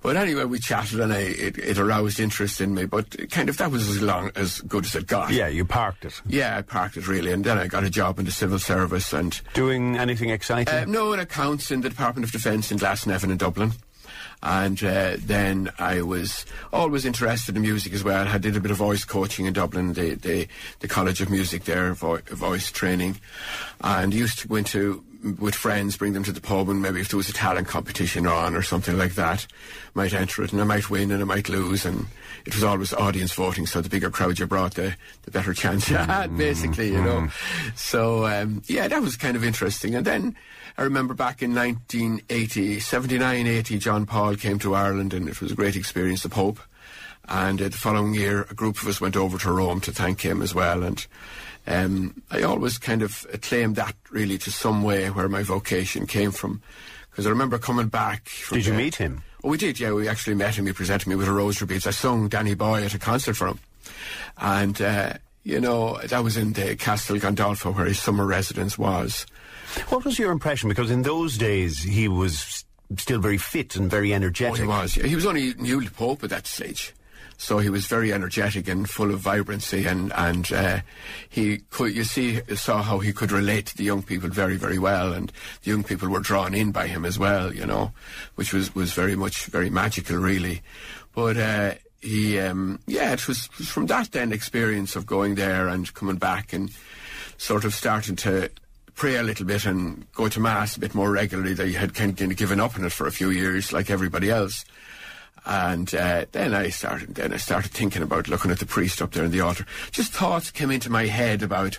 But anyway, we chatted and I, it, it aroused interest in me. But kind of that was as long, as good as it got. Yeah, you parked it. Yeah, I parked it really. And then I got a job in the civil service and Doing anything exciting? uh, no, in accounts in the Department of Defence in Glasnevin in Dublin. And uh, then I was always interested in music as well. I did a bit of voice coaching in Dublin, the, the, the College of Music there, vo- voice training. And used to go into, with friends, bring them to the pub and maybe if there was a talent competition on or something like that, might enter it and I might win and I might lose. And it was always audience voting, so the bigger crowd you brought, the, the better chance you had, basically, you know. So, um, yeah, that was kind of interesting. And then I remember back in 1980, 79, 80, John Paul came to Ireland and it was a great experience, the Pope. And uh, the following year, a group of us went over to Rome to thank him as well. And um, I always kind of claimed that really to some way where my vocation came from. Because I remember coming back. From Did you the- meet him? Oh, we did, yeah. We actually met him. He presented me with a rosary beads. I sung Danny Boy at a concert for him. And, uh, you know, that was in the Castel Gandolfo where his summer residence was. What was your impression? Because in those days he was still very fit and very Oh, energetic. he was. yeah. He was only newly Pope at that stage. So he was very energetic and full of vibrancy, and and uh, he could you see saw how he could relate to the young people very very well, and the young people were drawn in by him as well, you know, which was was very much very magical really. But uh, he, um, yeah, it was, it was from that then experience of going there and coming back and sort of starting to pray a little bit and go to mass a bit more regularly. That you had kind of given up on it for a few years, like everybody else. And uh, then I started. Then I started thinking about looking at the priest up there in the altar. Just thoughts came into my head about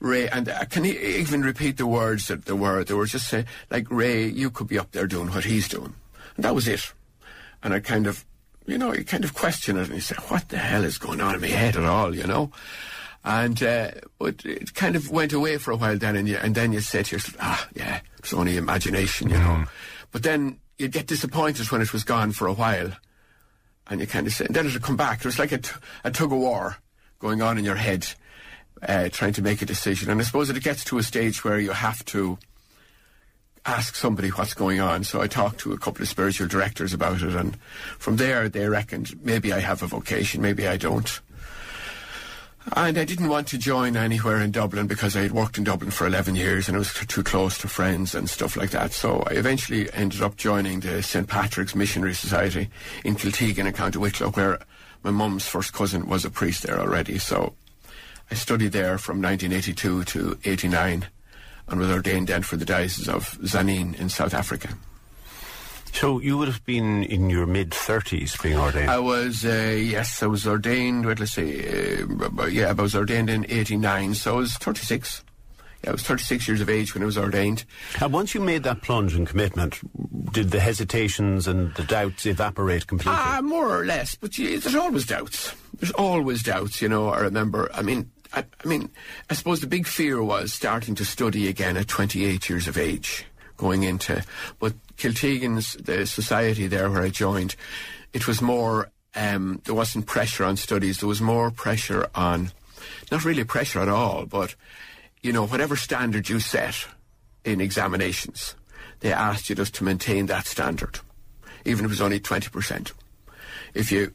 Ray, and I can he even repeat the words that there were. They were just say like Ray, you could be up there doing what he's doing, and that was it. And I kind of, you know, you kind of question it, and you say, what the hell is going on in my head at all, you know? And uh, but it kind of went away for a while then, and, you, and then you say to yourself, ah, yeah, it's only imagination, you know. But then you'd get disappointed when it was gone for a while, and you kind of say, and then it'd come back. It was like a, t- a tug of war going on in your head, uh, trying to make a decision. And I suppose it gets to a stage where you have to ask somebody what's going on. So I talked to a couple of spiritual directors about it, and from there they reckoned maybe I have a vocation, maybe I don't. And I didn't want to join anywhere in Dublin because I had worked in Dublin for 11 years and I was too close to friends and stuff like that. So I eventually ended up joining the St. Patrick's Missionary Society in Kiltegan in County Wicklow, where my mum's first cousin was a priest there already. So I studied there from 1982 to 89 and was ordained then for the Diocese of Zanin in South Africa. So you would have been in your mid 30s being ordained. I was, uh, yes, I was ordained, wait, let's see, uh, yeah, I was ordained in 89, so I was 36. Yeah, I was 36 years of age when I was ordained. and once you made that plunge and commitment, did the hesitations and the doubts evaporate completely? Ah, more or less, but you, there's always doubts. There's always doubts, you know. I remember, I mean, I, I mean, I suppose the big fear was starting to study again at 28 years of age, going into, but Kiltegan's, the society there where I joined, it was more, um, there wasn't pressure on studies, there was more pressure on, not really pressure at all, but, you know, whatever standard you set in examinations, they asked you just to maintain that standard, even if it was only 20%. If you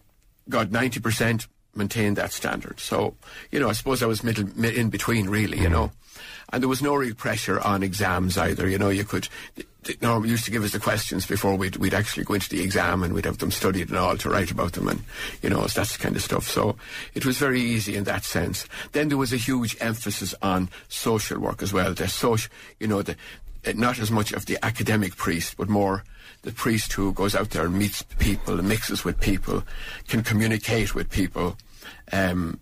got 90%, maintain that standard. So, you know, I suppose I was middle, mi- in between, really, you know. And there was no real pressure on exams either. You know, you could. th- th- Norm used to give us the questions before we'd, we'd actually go into the exam and we'd have them studied and all to write about them and, you know, that's the kind of stuff. So it was very easy in that sense. Then there was a huge emphasis on social work as well. The social, you know, the, uh, not as much of the academic priest, but more the priest who goes out there and meets people and mixes with people, can communicate with people, um,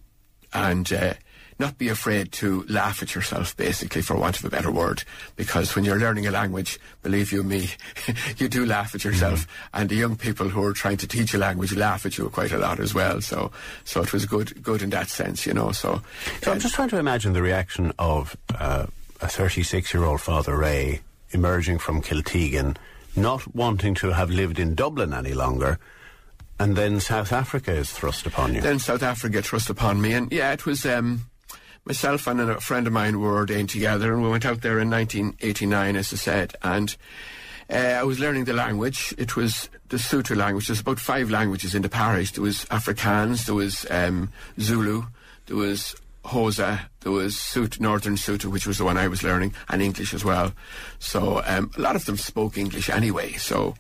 and uh, not be afraid to laugh at yourself, basically, for want of a better word. Because when you're learning a language, believe you me, (laughs) you do laugh at yourself, and the young people who are trying to teach a language laugh at you quite a lot as well. So, so it was good, good in that sense, you know. So, So I'm uh, just trying to imagine the reaction of uh, a 36 year old Father Ray emerging from Kiltegan, not wanting to have lived in Dublin any longer, and then South Africa is thrust upon you. Then South Africa thrust upon me, and yeah, it was um, myself and a friend of mine were ordained together, and we went out there in 1989, as I said, and uh, I was learning the language. It was the Sotho language. There's about five languages in the parish. There was Afrikaans, there was um, Zulu, there was Xhosa, there was Sotho, Northern Sotho, which was the one I was learning, and English as well. So um, a lot of them spoke English anyway. So,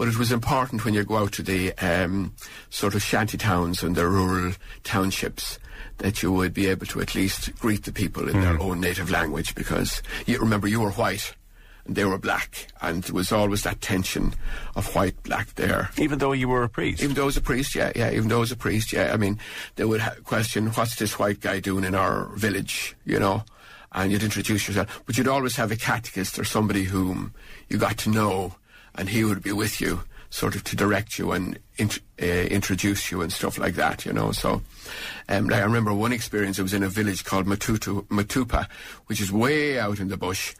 but it was important when you go out to the um, sort of shanty towns and the rural townships that you would be able to at least greet the people in their own native language because you remember you were white and they were black and there was always that tension of white black there Even though you were a priest. even though I was a priest, yeah, yeah, even though I was a priest, yeah. I mean, they would ha- question, what's this white guy doing in our village, you know? And you'd introduce yourself. But you'd always have a catechist or somebody whom you got to know, and he would be with you, sort of to direct you and int- uh, introduce you and stuff like that, you know? So, um, like I remember one experience, I was in a village called Matutu, Matupa, which is way out in the bush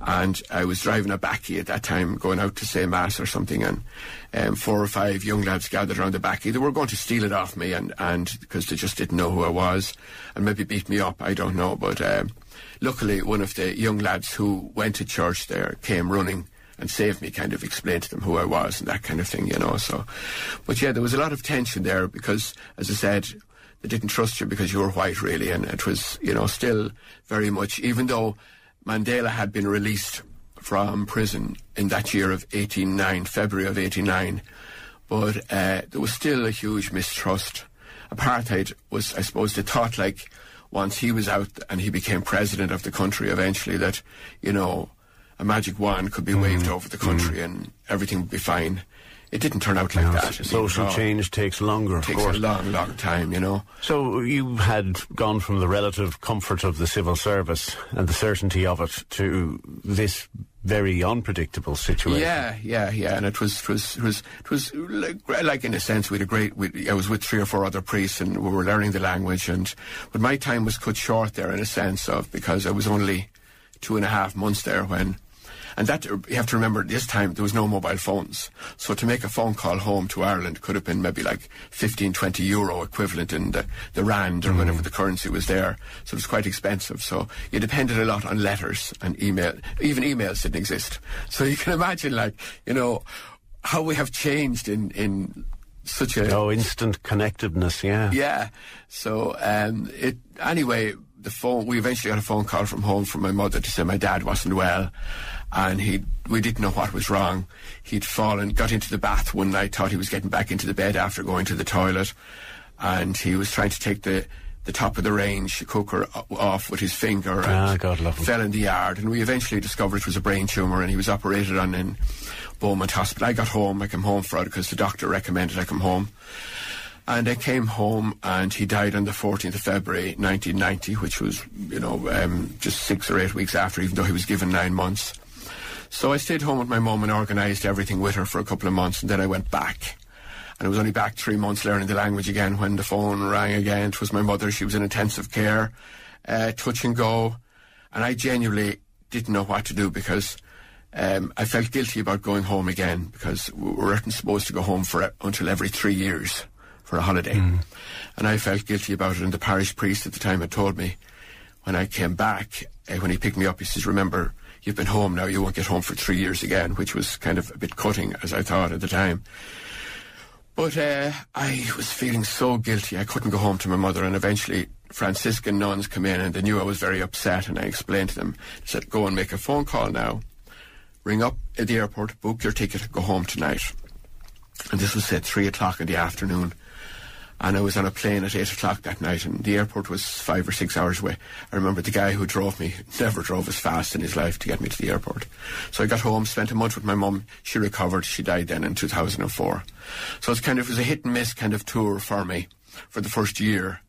and I was driving a bakkie at that time, going out to say mass or something, and um, four or five young lads gathered around the bakkie. They were going to steal it off me, and and because they just didn't know who I was, and maybe beat me up. I don't know, but um, luckily one of the young lads who went to church there came running and saved me, kind of explained to them who I was and that kind of thing, you know. So, but yeah, there was a lot of tension there because, as I said, they didn't trust you because you were white, really, and it was, you know, still very much, even though Mandela had been released from prison in that year of 89, February of 89, but uh, there was still a huge mistrust. Apartheid was, I suppose, they thought like once he was out and he became president of the country eventually that, you know, a magic wand could be mm-hmm. waved over the country mm-hmm. and everything would be fine. it didn't turn out like No, that. social oh. change takes longer, of takes course. a long, long time, you know. So you had gone from the relative comfort of the civil service and the certainty of it to this very unpredictable situation. Yeah, yeah, yeah, and it was, it was, it was, it was like, like in a sense, we had a great. We, I was with three or four other priests, and we were learning the language, and but my time was cut short there in a sense of because I was only two and a half months there when. And that you have to remember, this time there was no mobile phones. So to make a phone call home to Ireland could have been maybe like 15, 20 euro equivalent in the, the rand or mm. whatever the currency was there. So it was quite expensive. So you depended a lot on letters and email. Even emails didn't exist. So you can imagine like, you know, how we have changed in, in such a Oh, instant connectedness, yeah. yeah. So um, it anyway. The phone. We eventually got a phone call from home from my mother to say my dad wasn't well, and he. We didn't know what was wrong. He'd fallen, got into the bath one night, thought he was getting back into the bed after going to the toilet, and he was trying to take the the top of the range cooker off with his finger and Ah, God love him. fell in the yard. And we eventually discovered it was a brain tumour, and he was operated on in Beaumont Hospital. I got home. I came home for it because the doctor recommended I come home. And I came home and he died on the 14th of February 1990, which was, you know, um, just six or eight weeks after, even though he was given nine months. So I stayed home with my mum and organised everything with her for a couple of months and then I went back. And I was only back three months learning the language again when the phone rang again. It was my mother. She was in intensive care, uh, touch and go. And I genuinely didn't know what to do because um, I felt guilty about going home again because we weren't supposed to go home for until every three years for a holiday. And I felt guilty about it. And the parish priest at the time had told me when I came back, uh, when he picked me up, he says, Remember, you've been home now, you won't get home for three years again, which was kind of a bit cutting, as I thought at the time. But uh, I was feeling so guilty, I couldn't go home to my mother, and eventually Franciscan nuns come in and they knew I was very upset, and I explained to them, I said, Go and make a phone call now, ring up at the airport, book your ticket, go home tonight. And this was said three o'clock in the afternoon. And I was on a plane at eight o'clock that night, and the airport was five or six hours away. I remember the guy who drove me (laughs) never drove as fast in his life to get me to the airport. So I got home, spent a month with my mum. She recovered. She died then in 2004. So it's kind of it was a hit and miss kind of tour for me for the first year.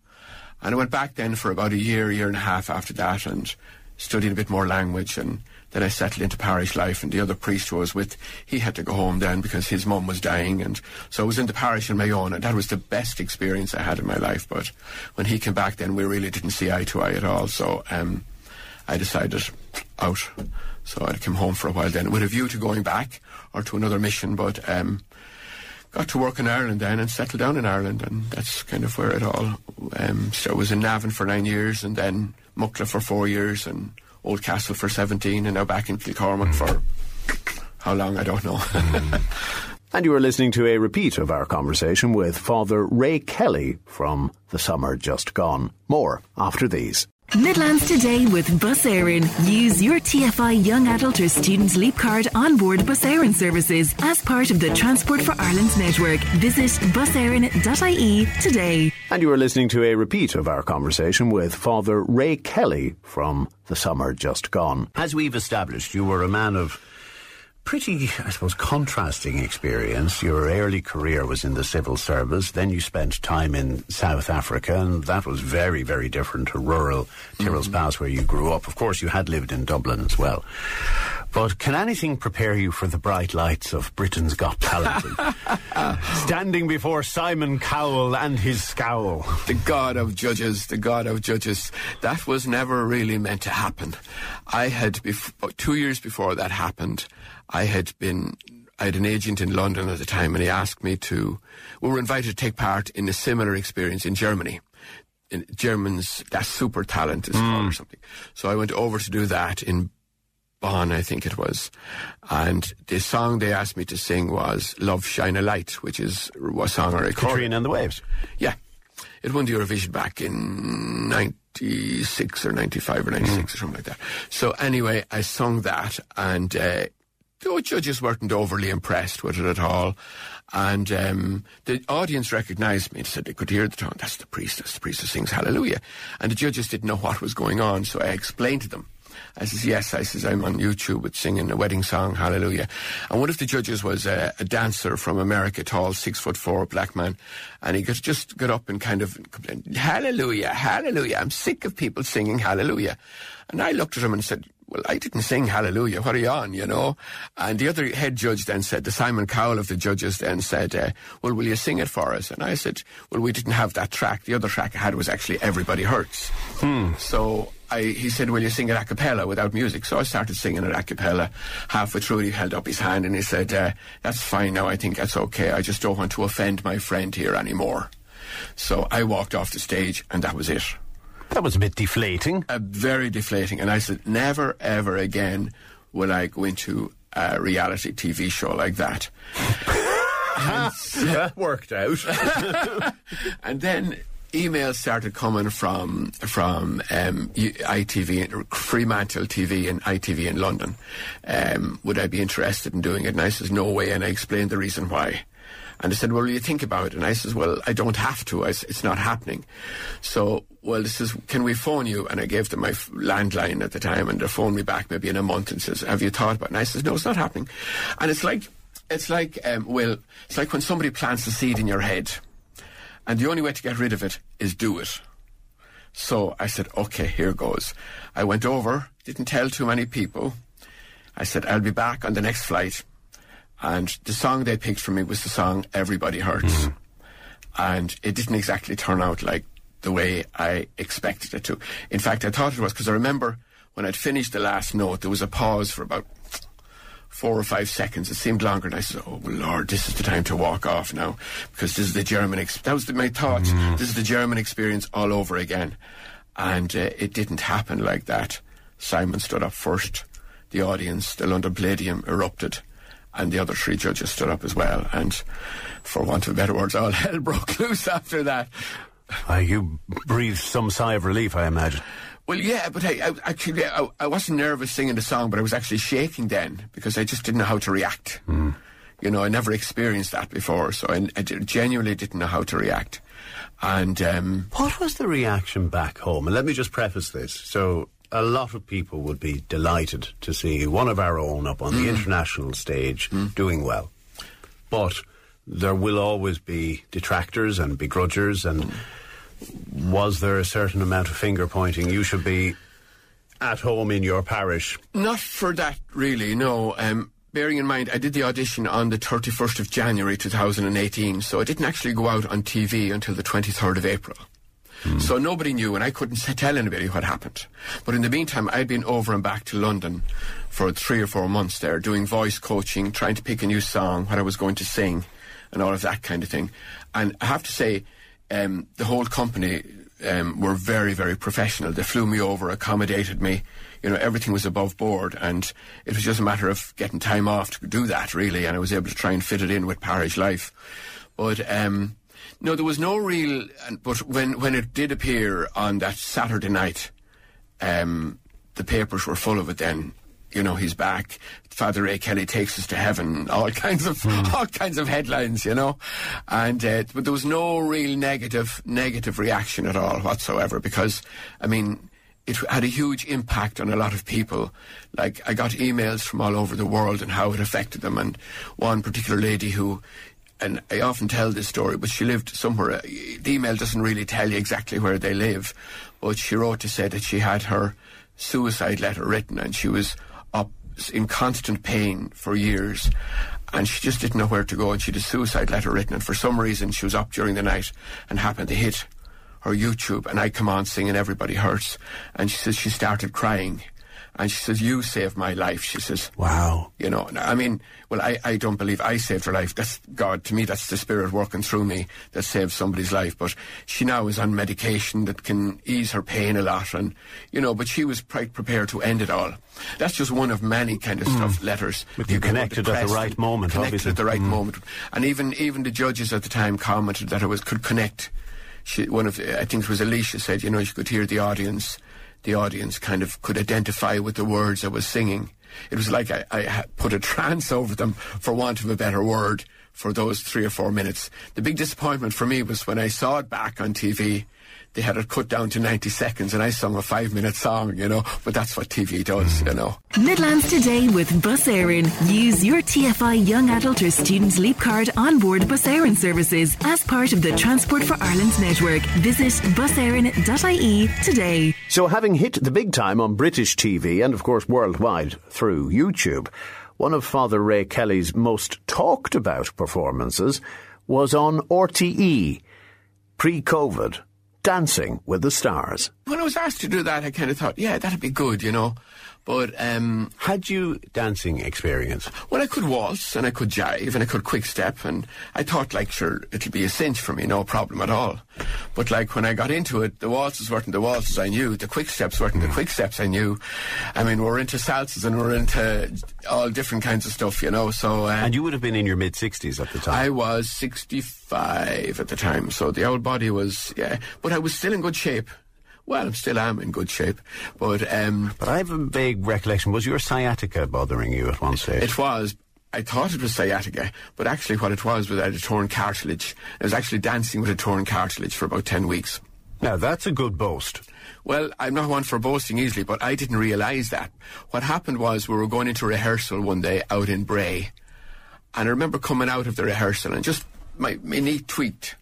And I went back then for about a year, year and a half after that, and studied a bit more language. And then I settled into parish life. And the other priest who I was with, he had to go home then because his mum was dying. And so I was in the parish on my own, and that was the best experience I had in my life. But when he came back, then we really didn't see eye to eye at all. So um, I decided out. So I came home for a while then with a view to going back or to another mission. But um, got to work in Ireland then and settled down in Ireland, and that's kind of where it all. Um, so I was in Navan for nine years, and then Muckla for four years, and Oldcastle for seventeen, and now back in Kilcormac for how long I don't know. (laughs) And you are listening to a repeat of our conversation with Father Ray Kelly from The Summer Just Gone. More after these. Midlands today with Bus Éireann. Use your TFI Young Adult or Student Leap Card on board Bus Éireann services as part of the Transport for Ireland network. Visit buseireann.ie today. And you are listening to a repeat of our conversation with Father Ray Kelly from The Summer Just Gone. As we've established, you were a man of pretty, I suppose, contrasting experience. Your early career was in the civil service, then you spent time in South Africa, and that was very, very different to rural Tyrrell's mm-hmm. Pass where you grew up. Of course, you had lived in Dublin as well. But can anything prepare you for the bright lights of Britain's Got Talent? (laughs) Standing before Simon Cowell and his scowl. the god of judges, the god of judges. That was never really meant to happen. I had, bef- two years before that happened, I had been, I had an agent in London at the time and he asked me to, we were invited to take part in a similar experience in Germany. In Germans, that super talent is called or something. So I went over to do that in Bonn, I think it was. And the song they asked me to sing was Love Shine a Light, which is a song I recorded. Katrina and the Waves. Yeah. It won the Eurovision back in 96 or 95 or 96 or something like that. So anyway, I sung that and uh, the judges weren't overly impressed with it at all. And um, the audience recognised me and said they could hear the tone. That's the priest. That's the priest who sings Hallelujah. And the judges didn't know what was going on. So I explained to them I says, yes. I says, I'm on YouTube with singing a wedding song, Hallelujah. And one of the judges was a, a dancer from America, tall, six foot four, black man. And he got, just got up and kind of complained, Hallelujah, Hallelujah. I'm sick of people singing Hallelujah. And I looked at him and said, well, I didn't sing Hallelujah. What are you on, you know? And the other head judge then said, the Simon Cowell of the judges then said, uh, well, will you sing it for us? And I said, well, we didn't have that track. The other track I had was actually Everybody Hurts. Hmm. So I, he said, will you sing it a cappella without music? So I started singing it a cappella. Halfway through, he held up his hand and he said, uh, that's fine now. I think that's okay. I just don't want to offend my friend here anymore. So I walked off the stage and that was it. That was a bit deflating. Uh, very deflating. And I said, never, ever again will I go into a reality TV show like that. (laughs) that worked out. (laughs) and then emails started coming from from um, ITV, Fremantle TV, and ITV in London. Um, would I be interested in doing it? And I says, no way. And I explained the reason why. And they said, well, will you think about it? And I says, well, I don't have to. I it's not happening. So, well, this is, can we phone you? And I gave them my landline at the time, and they phoned me back maybe in a month and says, have you thought about it? And I says, no, it's not happening. And it's like, it's like, um, well, it's like when somebody plants a seed in your head, and the only way to get rid of it is do it. So I said, okay, here goes. I went over, didn't tell too many people. I said, I'll be back on the next flight. And the song they picked for me was the song Everybody Hurts. And it didn't exactly turn out like the way I expected it to. In fact, I thought it was because I remember when I'd finished the last note, there was a pause for about four or five seconds. It seemed longer, and I said, "Oh Lord, this is the time to walk off now, because this is the German." Ex- that was the, my thought. This is the German experience all over again, and uh, it didn't happen like that. Simon stood up first. The audience, the London Palladium, erupted, and the other three judges stood up as well. And, for want of better words, all (laughs) hell broke loose after that. Uh, you breathed some sigh of relief, I imagine. Well, yeah, but I, I actually I, I wasn't nervous singing the song, but I was actually shaking then because I just didn't know how to react. You know, I never experienced that before, so I genuinely didn't know how to react. And um, What was the reaction back home? And let me just preface this. So, a lot of people would be delighted to see one of our own up on the international stage doing well. But there will always be detractors and begrudgers. And was there a certain amount of finger pointing? You should be at home in your parish. not for that, really. No. Um, bearing in mind, I did the audition on the 31st of January 2018, so I didn't actually go out on TV until the 23rd of April. So nobody knew, and I couldn't tell anybody what happened. But in the meantime, I'd been over and back to London for three or four months there, doing voice coaching, trying to pick a new song, what I was going to sing, and all of that kind of thing. And I have to say, um, the whole company um, were very, very professional. They flew me over, accommodated me. You know, everything was above board, and it was just a matter of getting time off to do that, really. And I was able to try and fit it in with parish life. But um, no, there was no real. But when when it did appear on that Saturday night, um, the papers were full of it. Then, you know, he's back. Father Ray Kelly takes us to heaven. All (laughs) kinds of all kinds of headlines, you know, and uh, but there was no real negative negative reaction at all whatsoever because, I mean. It had a huge impact on a lot of people. Like, I got emails from all over the world and how it affected them. And one particular lady who and I often tell this story, but she lived somewhere. uh, The email doesn't really tell you exactly where they live, but she wrote to say that she had her suicide letter written and she was up in constant pain for years and she just didn't know where to go and she had a suicide letter written and for some reason she was up during the night and happened to hit her YouTube and I come on singing Everybody Hurts and she says she started crying and she says you saved my life she says Wow. you know, I mean, well, I, I don't believe I saved her life. That's God. To me, that's the spirit working through me that saved somebody's life. But she now is on medication that can ease her pain a lot. And, you know, but she was quite prepared to end it all. That's just one of many kind of stuff, letters. But you connected at the right moment, Connected obviously. at the right Mm. moment. And even, even the judges at the time commented that it was, could connect. She, one of, the, I think it was Alesha said, you know, she could hear the audience the audience kind of could identify with the words I was singing. It was like I, I put a trance over them, for want of a better word, for those three or four minutes. The big disappointment for me was when I saw it back on TV. They had it cut down to 90 seconds and I sung a five minute song, you know, but that's what TV does, you know. Midlands today with Bus Éireann. Use your TFI Young Adult or Student Leap Card on board Bus Éireann services as part of the Transport for Ireland network. Visit buseireann.ie today. So, having hit the big time on British TV and, of course, worldwide through YouTube, one of Father Ray Kelly's most talked about performances was on RTE pre COVID Dancing with the Stars. When I was asked to do that, I kind of thought, yeah, that'd be good, you know. But um, Had you dancing experience? well, I could waltz and I could jive and I could quick step, and I thought, like, sure, it'll be a cinch for me, no problem at all. But like when I got into it, the waltzes weren't the waltzes I knew, the quick steps weren't the quick steps I knew. I mean, we're into salsas and we're into all different kinds of stuff, you know. So uh, And you would have been in your mid 60s at the time. I was 65 at the time, so the old body was, yeah, but I was still in good shape. Well, I still am in good shape, but um, but I have a vague recollection. Was your sciatica bothering you at one stage? it was. I thought it was sciatica, but actually, what it was was I had a torn cartilage. I was actually dancing with a torn cartilage for about 10 weeks. now, that's a good boast. Well, I'm not one for boasting easily, but I didn't realise that. What happened was we were going into rehearsal one day out in Bray, and I remember coming out of the rehearsal and just my, my knee tweaked.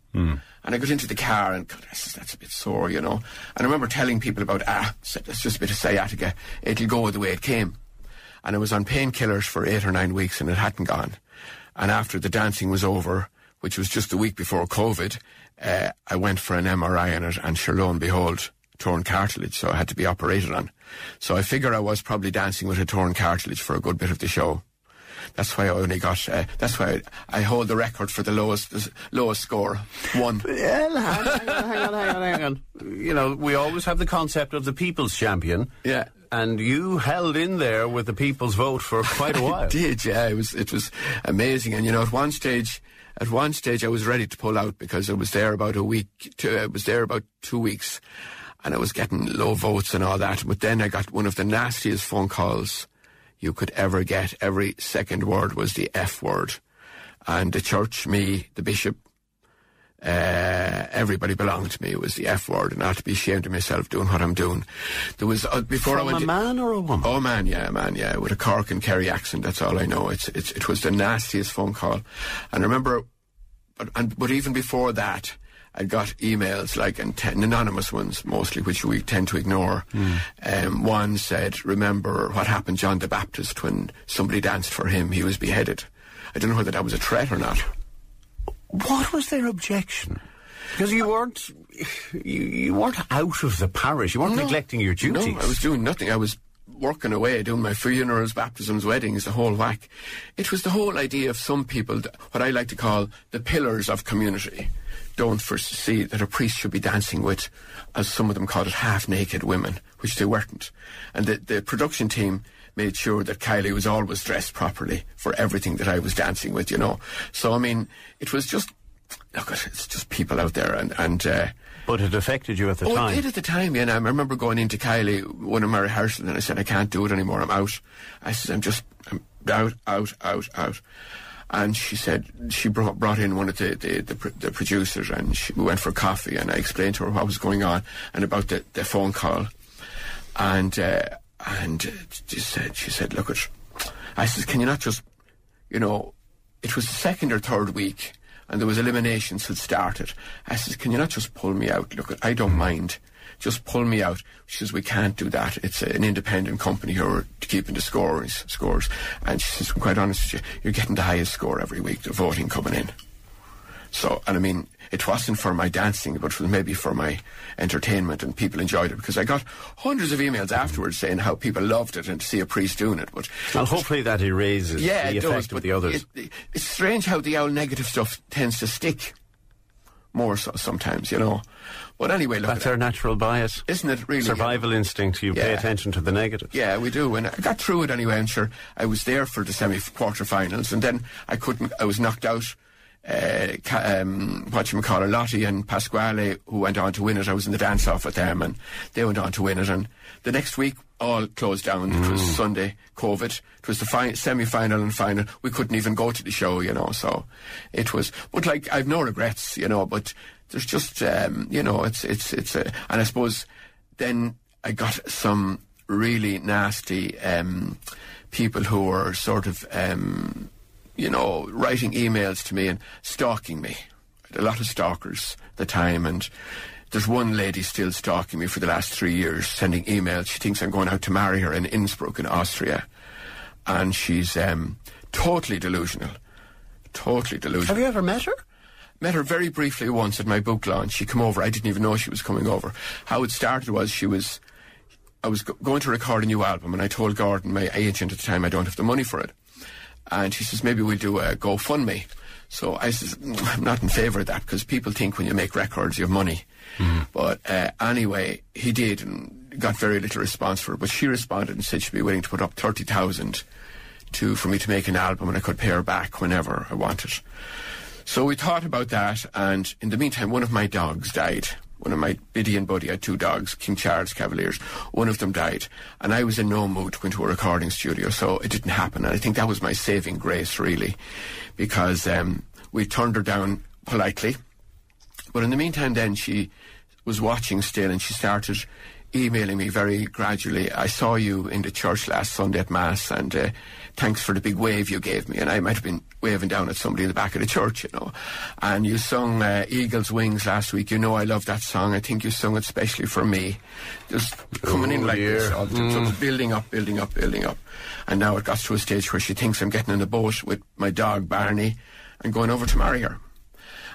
And I got into the car and God, that's, that's a bit sore, you know. And I remember telling people about, ah, it's just a bit of sciatica. It'll go the way it came. And I was on painkillers for eight or nine weeks and it hadn't gone. And after the dancing was over, which was just a week before COVID, uh, I went for an MRI on it and sure lo and behold, torn cartilage, so I had to be operated on. So I figure I was probably dancing with a torn cartilage for a good bit of the show. That's why I only got. Uh, that's why I, I hold the record for the lowest lowest score, one. Well, hang on, hang on, hang on, hang on. You know, we always have the concept of the people's champion. Yeah. And you held in there with the people's vote for quite a (laughs) while. did, yeah. It was it was amazing, and you know, at one stage, at one stage, I was ready to pull out because I was there about a week. To, I was there about two weeks, and I was getting low votes and all that. But then I got one of the nastiest phone calls you could ever get. Every second word was the F word, and the church, me, the bishop. Uh, everybody belonged to me. It was the F word, and I had to be ashamed of myself doing what I'm doing. There was uh, before From I went. a man or a woman? Oh man, yeah, man, yeah, with a Cork and Kerry accent. That's all I know. It's, it's it was the nastiest phone call, and I remember, but and but even before that, I got emails like and ten anonymous ones mostly, which we tend to ignore. Um, one said, "Remember what happened John the Baptist when somebody danced for him? He was beheaded." I don't know whether that was a threat or not. What was their objection? Because you weren't, you, you weren't out of the parish. You weren't No. neglecting your duties. No, I was doing nothing. I was working away, doing my funerals, baptisms, weddings, the whole whack. It was the whole idea of some people, what I like to call the pillars of community, don't foresee that a priest should be dancing with, as some of them called it, half-naked women, which they weren't. And the, the production team made sure that Kylie was always dressed properly for everything that I was dancing with, you know. So, I mean, it was just, look, it's just people out there and, and, uh, But it affected you at the oh, time. it did at the time, yeah. And I remember going into Kylie, one of my rehearsals, and I said, I can't do it anymore. I'm out. I said, I'm just, I'm out, out, out, out. And she said, she brought, brought in one of the, the, the, the producers, and she, we went for coffee, and I explained to her what was going on and about the, the phone call. And, uh, and she said, she said, look, it, I said, can you not just, you know, it was the second or third week, and there was eliminations had started. I said, can you not just pull me out? Look, I don't mind. Just pull me out. She says, we can't do that. It's an independent company who are keeping the scores. scores. And she says, I'm quite honest with you, you're getting the highest score every week, the voting coming in. So, and I mean, it wasn't for my dancing, but was maybe for my entertainment, and people enjoyed it because I got hundreds of emails afterwards saying how people loved it and to see a priest doing it. But Well, hopefully that erases yeah, the effect does. of the others. it- it's strange how the old negative stuff tends to stick more so sometimes, you know. But anyway, look, That's at our natural bias. Isn't it really? Survival instinct. You pay attention to the negative. Yeah, we do. And I got through it anyway. I'm sure I was there for the semi quarterfinals, and then I couldn't. I was knocked out. Uh, um, what you call it, Lottie and Pasquale, who went on to win it. I was in the dance off with them, and they went on to win it. And the next week, all closed down. It was Sunday, COVID. It was the fi- semi-final and final. We couldn't even go to the show, you know. So it was. But like, I've no regrets, you know. But there's just, um, you know, it's it's it's a, and I suppose then I got some really nasty um, people who were sort of, um, you know, writing emails to me and stalking me. A lot of stalkers at the time, and there's one lady still stalking me for the last three years, sending emails. She thinks I'm going out to marry her in Innsbruck in Austria, and she's um, totally delusional. Totally delusional. Have you ever met her? Met her very briefly once at my book launch. She came over. I didn't even know she was coming over. How it started was she was, I was go- going to record a new album, and I told Gordon, my agent at the time, I don't have the money for it. And he says, maybe we'll do a GoFundMe. So I says, "Mm, I'm not in favour of that because people think when you make records you have money. But uh, anyway, he did and got very little response for it. But she responded and said she'd be willing to put up 30,000 to for me to make an album and I could pay her back whenever I wanted. So we thought about that, and in the meantime, one of my dogs died. One of my Biddy and Buddy had two dogs, King Charles Cavaliers. One of them died, and I was in no mood to go into a recording studio, so it didn't happen. And I think that was my saving grace, really, because um, we turned her down politely. But in the meantime, then she was watching still, and she started emailing me very gradually. I saw you in the church last Sunday at Mass, and uh, thanks for the big wave you gave me. And I might have been waving down at somebody in the back of the church, you know. And you sung uh, Eagle's Wings last week. You know I love that song. I think you sung it specially for me. Just coming in Oh, like this, dear. all the time. So it building up, building up, building up. And now it got to a stage where she thinks I'm getting in a boat with my dog Barney and going over to marry her.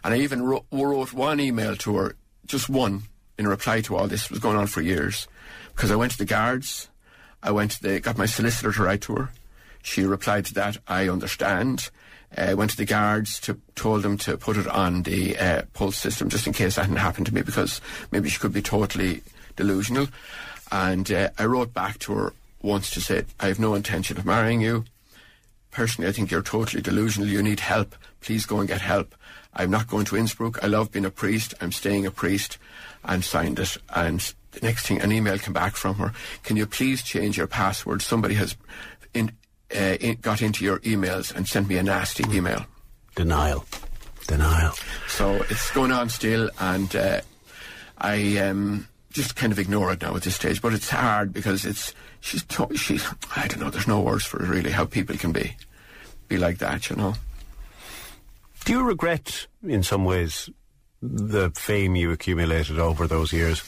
And I even wrote, wrote one email to her, just one, in reply to all this. Was going on for years. Because I went to the guards, I went to the, got my solicitor to write to her. She replied to that, I understand. Uh, went to the guards, to, told them to put it on the uh, pulse system just in case that hadn't happened to me because maybe she could be totally delusional. And uh, I wrote back to her once to say, I have no intention of marrying you personally, I think you're totally delusional. You need help. Please go and get help. I'm not going to Innsbruck. I love being a priest. I'm staying a priest. And signed it. And the next thing, an email came back from her. Can you please change your password? Somebody has in, uh, in, got into your emails and sent me a nasty email. Denial. Denial. So it's going on still, and uh, I um, just kind of ignore it now at this stage. But it's hard because it's she's she's I don't know. There's no words for it really. How people can be be like that, you know. Do you regret, in some ways, the fame you accumulated over those years?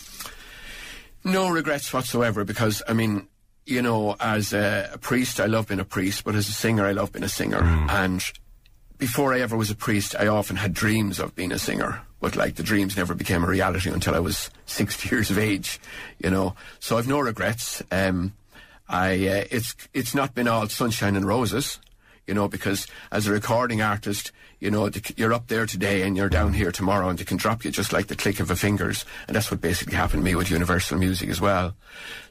No regrets whatsoever because I mean, you know, as a, a priest, I love being a priest, but as a singer, I love being a singer. And before I ever was a priest, I often had dreams of being a singer, but like the dreams never became a reality until I was (laughs) 60 years of age, you know. So I've no regrets. Um, I uh, it's it's not been all sunshine and roses, you know, because as a recording artist, you know, the, you're up there today and you're down here tomorrow, and they can drop you just like the click of a fingers, and that's what basically happened to me with Universal Music as well.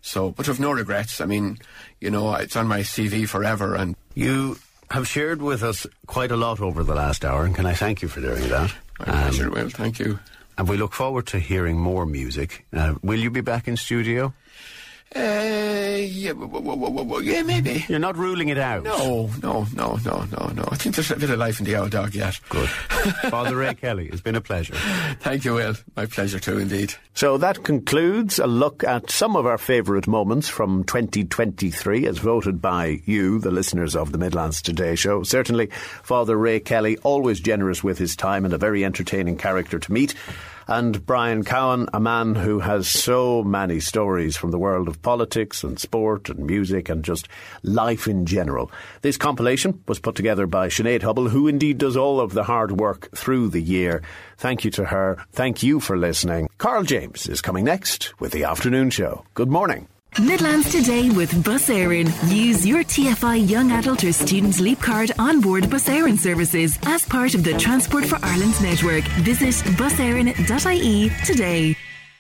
So, but I've no regrets. I mean, you know, it's on my CV forever, and You have shared with us quite a lot over the last hour, and can I thank you for doing that? my Um, pleasure. Will, thank you. and we look forward to hearing more music. Uh, will you be back in studio? Uh, yeah, yeah, maybe. You're not ruling it out. No, no, no, no, no, no. I think there's a bit of life in the old dog yet. Good. (laughs) Father Ray Kelly, it's been a pleasure. Thank you, Will. My pleasure too, indeed. So that concludes a look at some of our favourite moments from 2023 as voted by you, the listeners of the Midlands Today show. Certainly, Father Ray Kelly, always generous with his time and a very entertaining character to meet. And Brian Cowen, a man who has so many stories from the world of politics and sport and music and just life in general. This compilation was put together by Sinead Hubble, who indeed does all of the hard work through the year. Thank you to her. Thank you for listening. Carl James is coming next with the afternoon show. Good morning. Midlands Today with Bus Éireann. Use your TFI Young Adult or Student Leap Card on board Bus Éireann services as part of the Transport for Ireland network. Visit buseireann.ie today.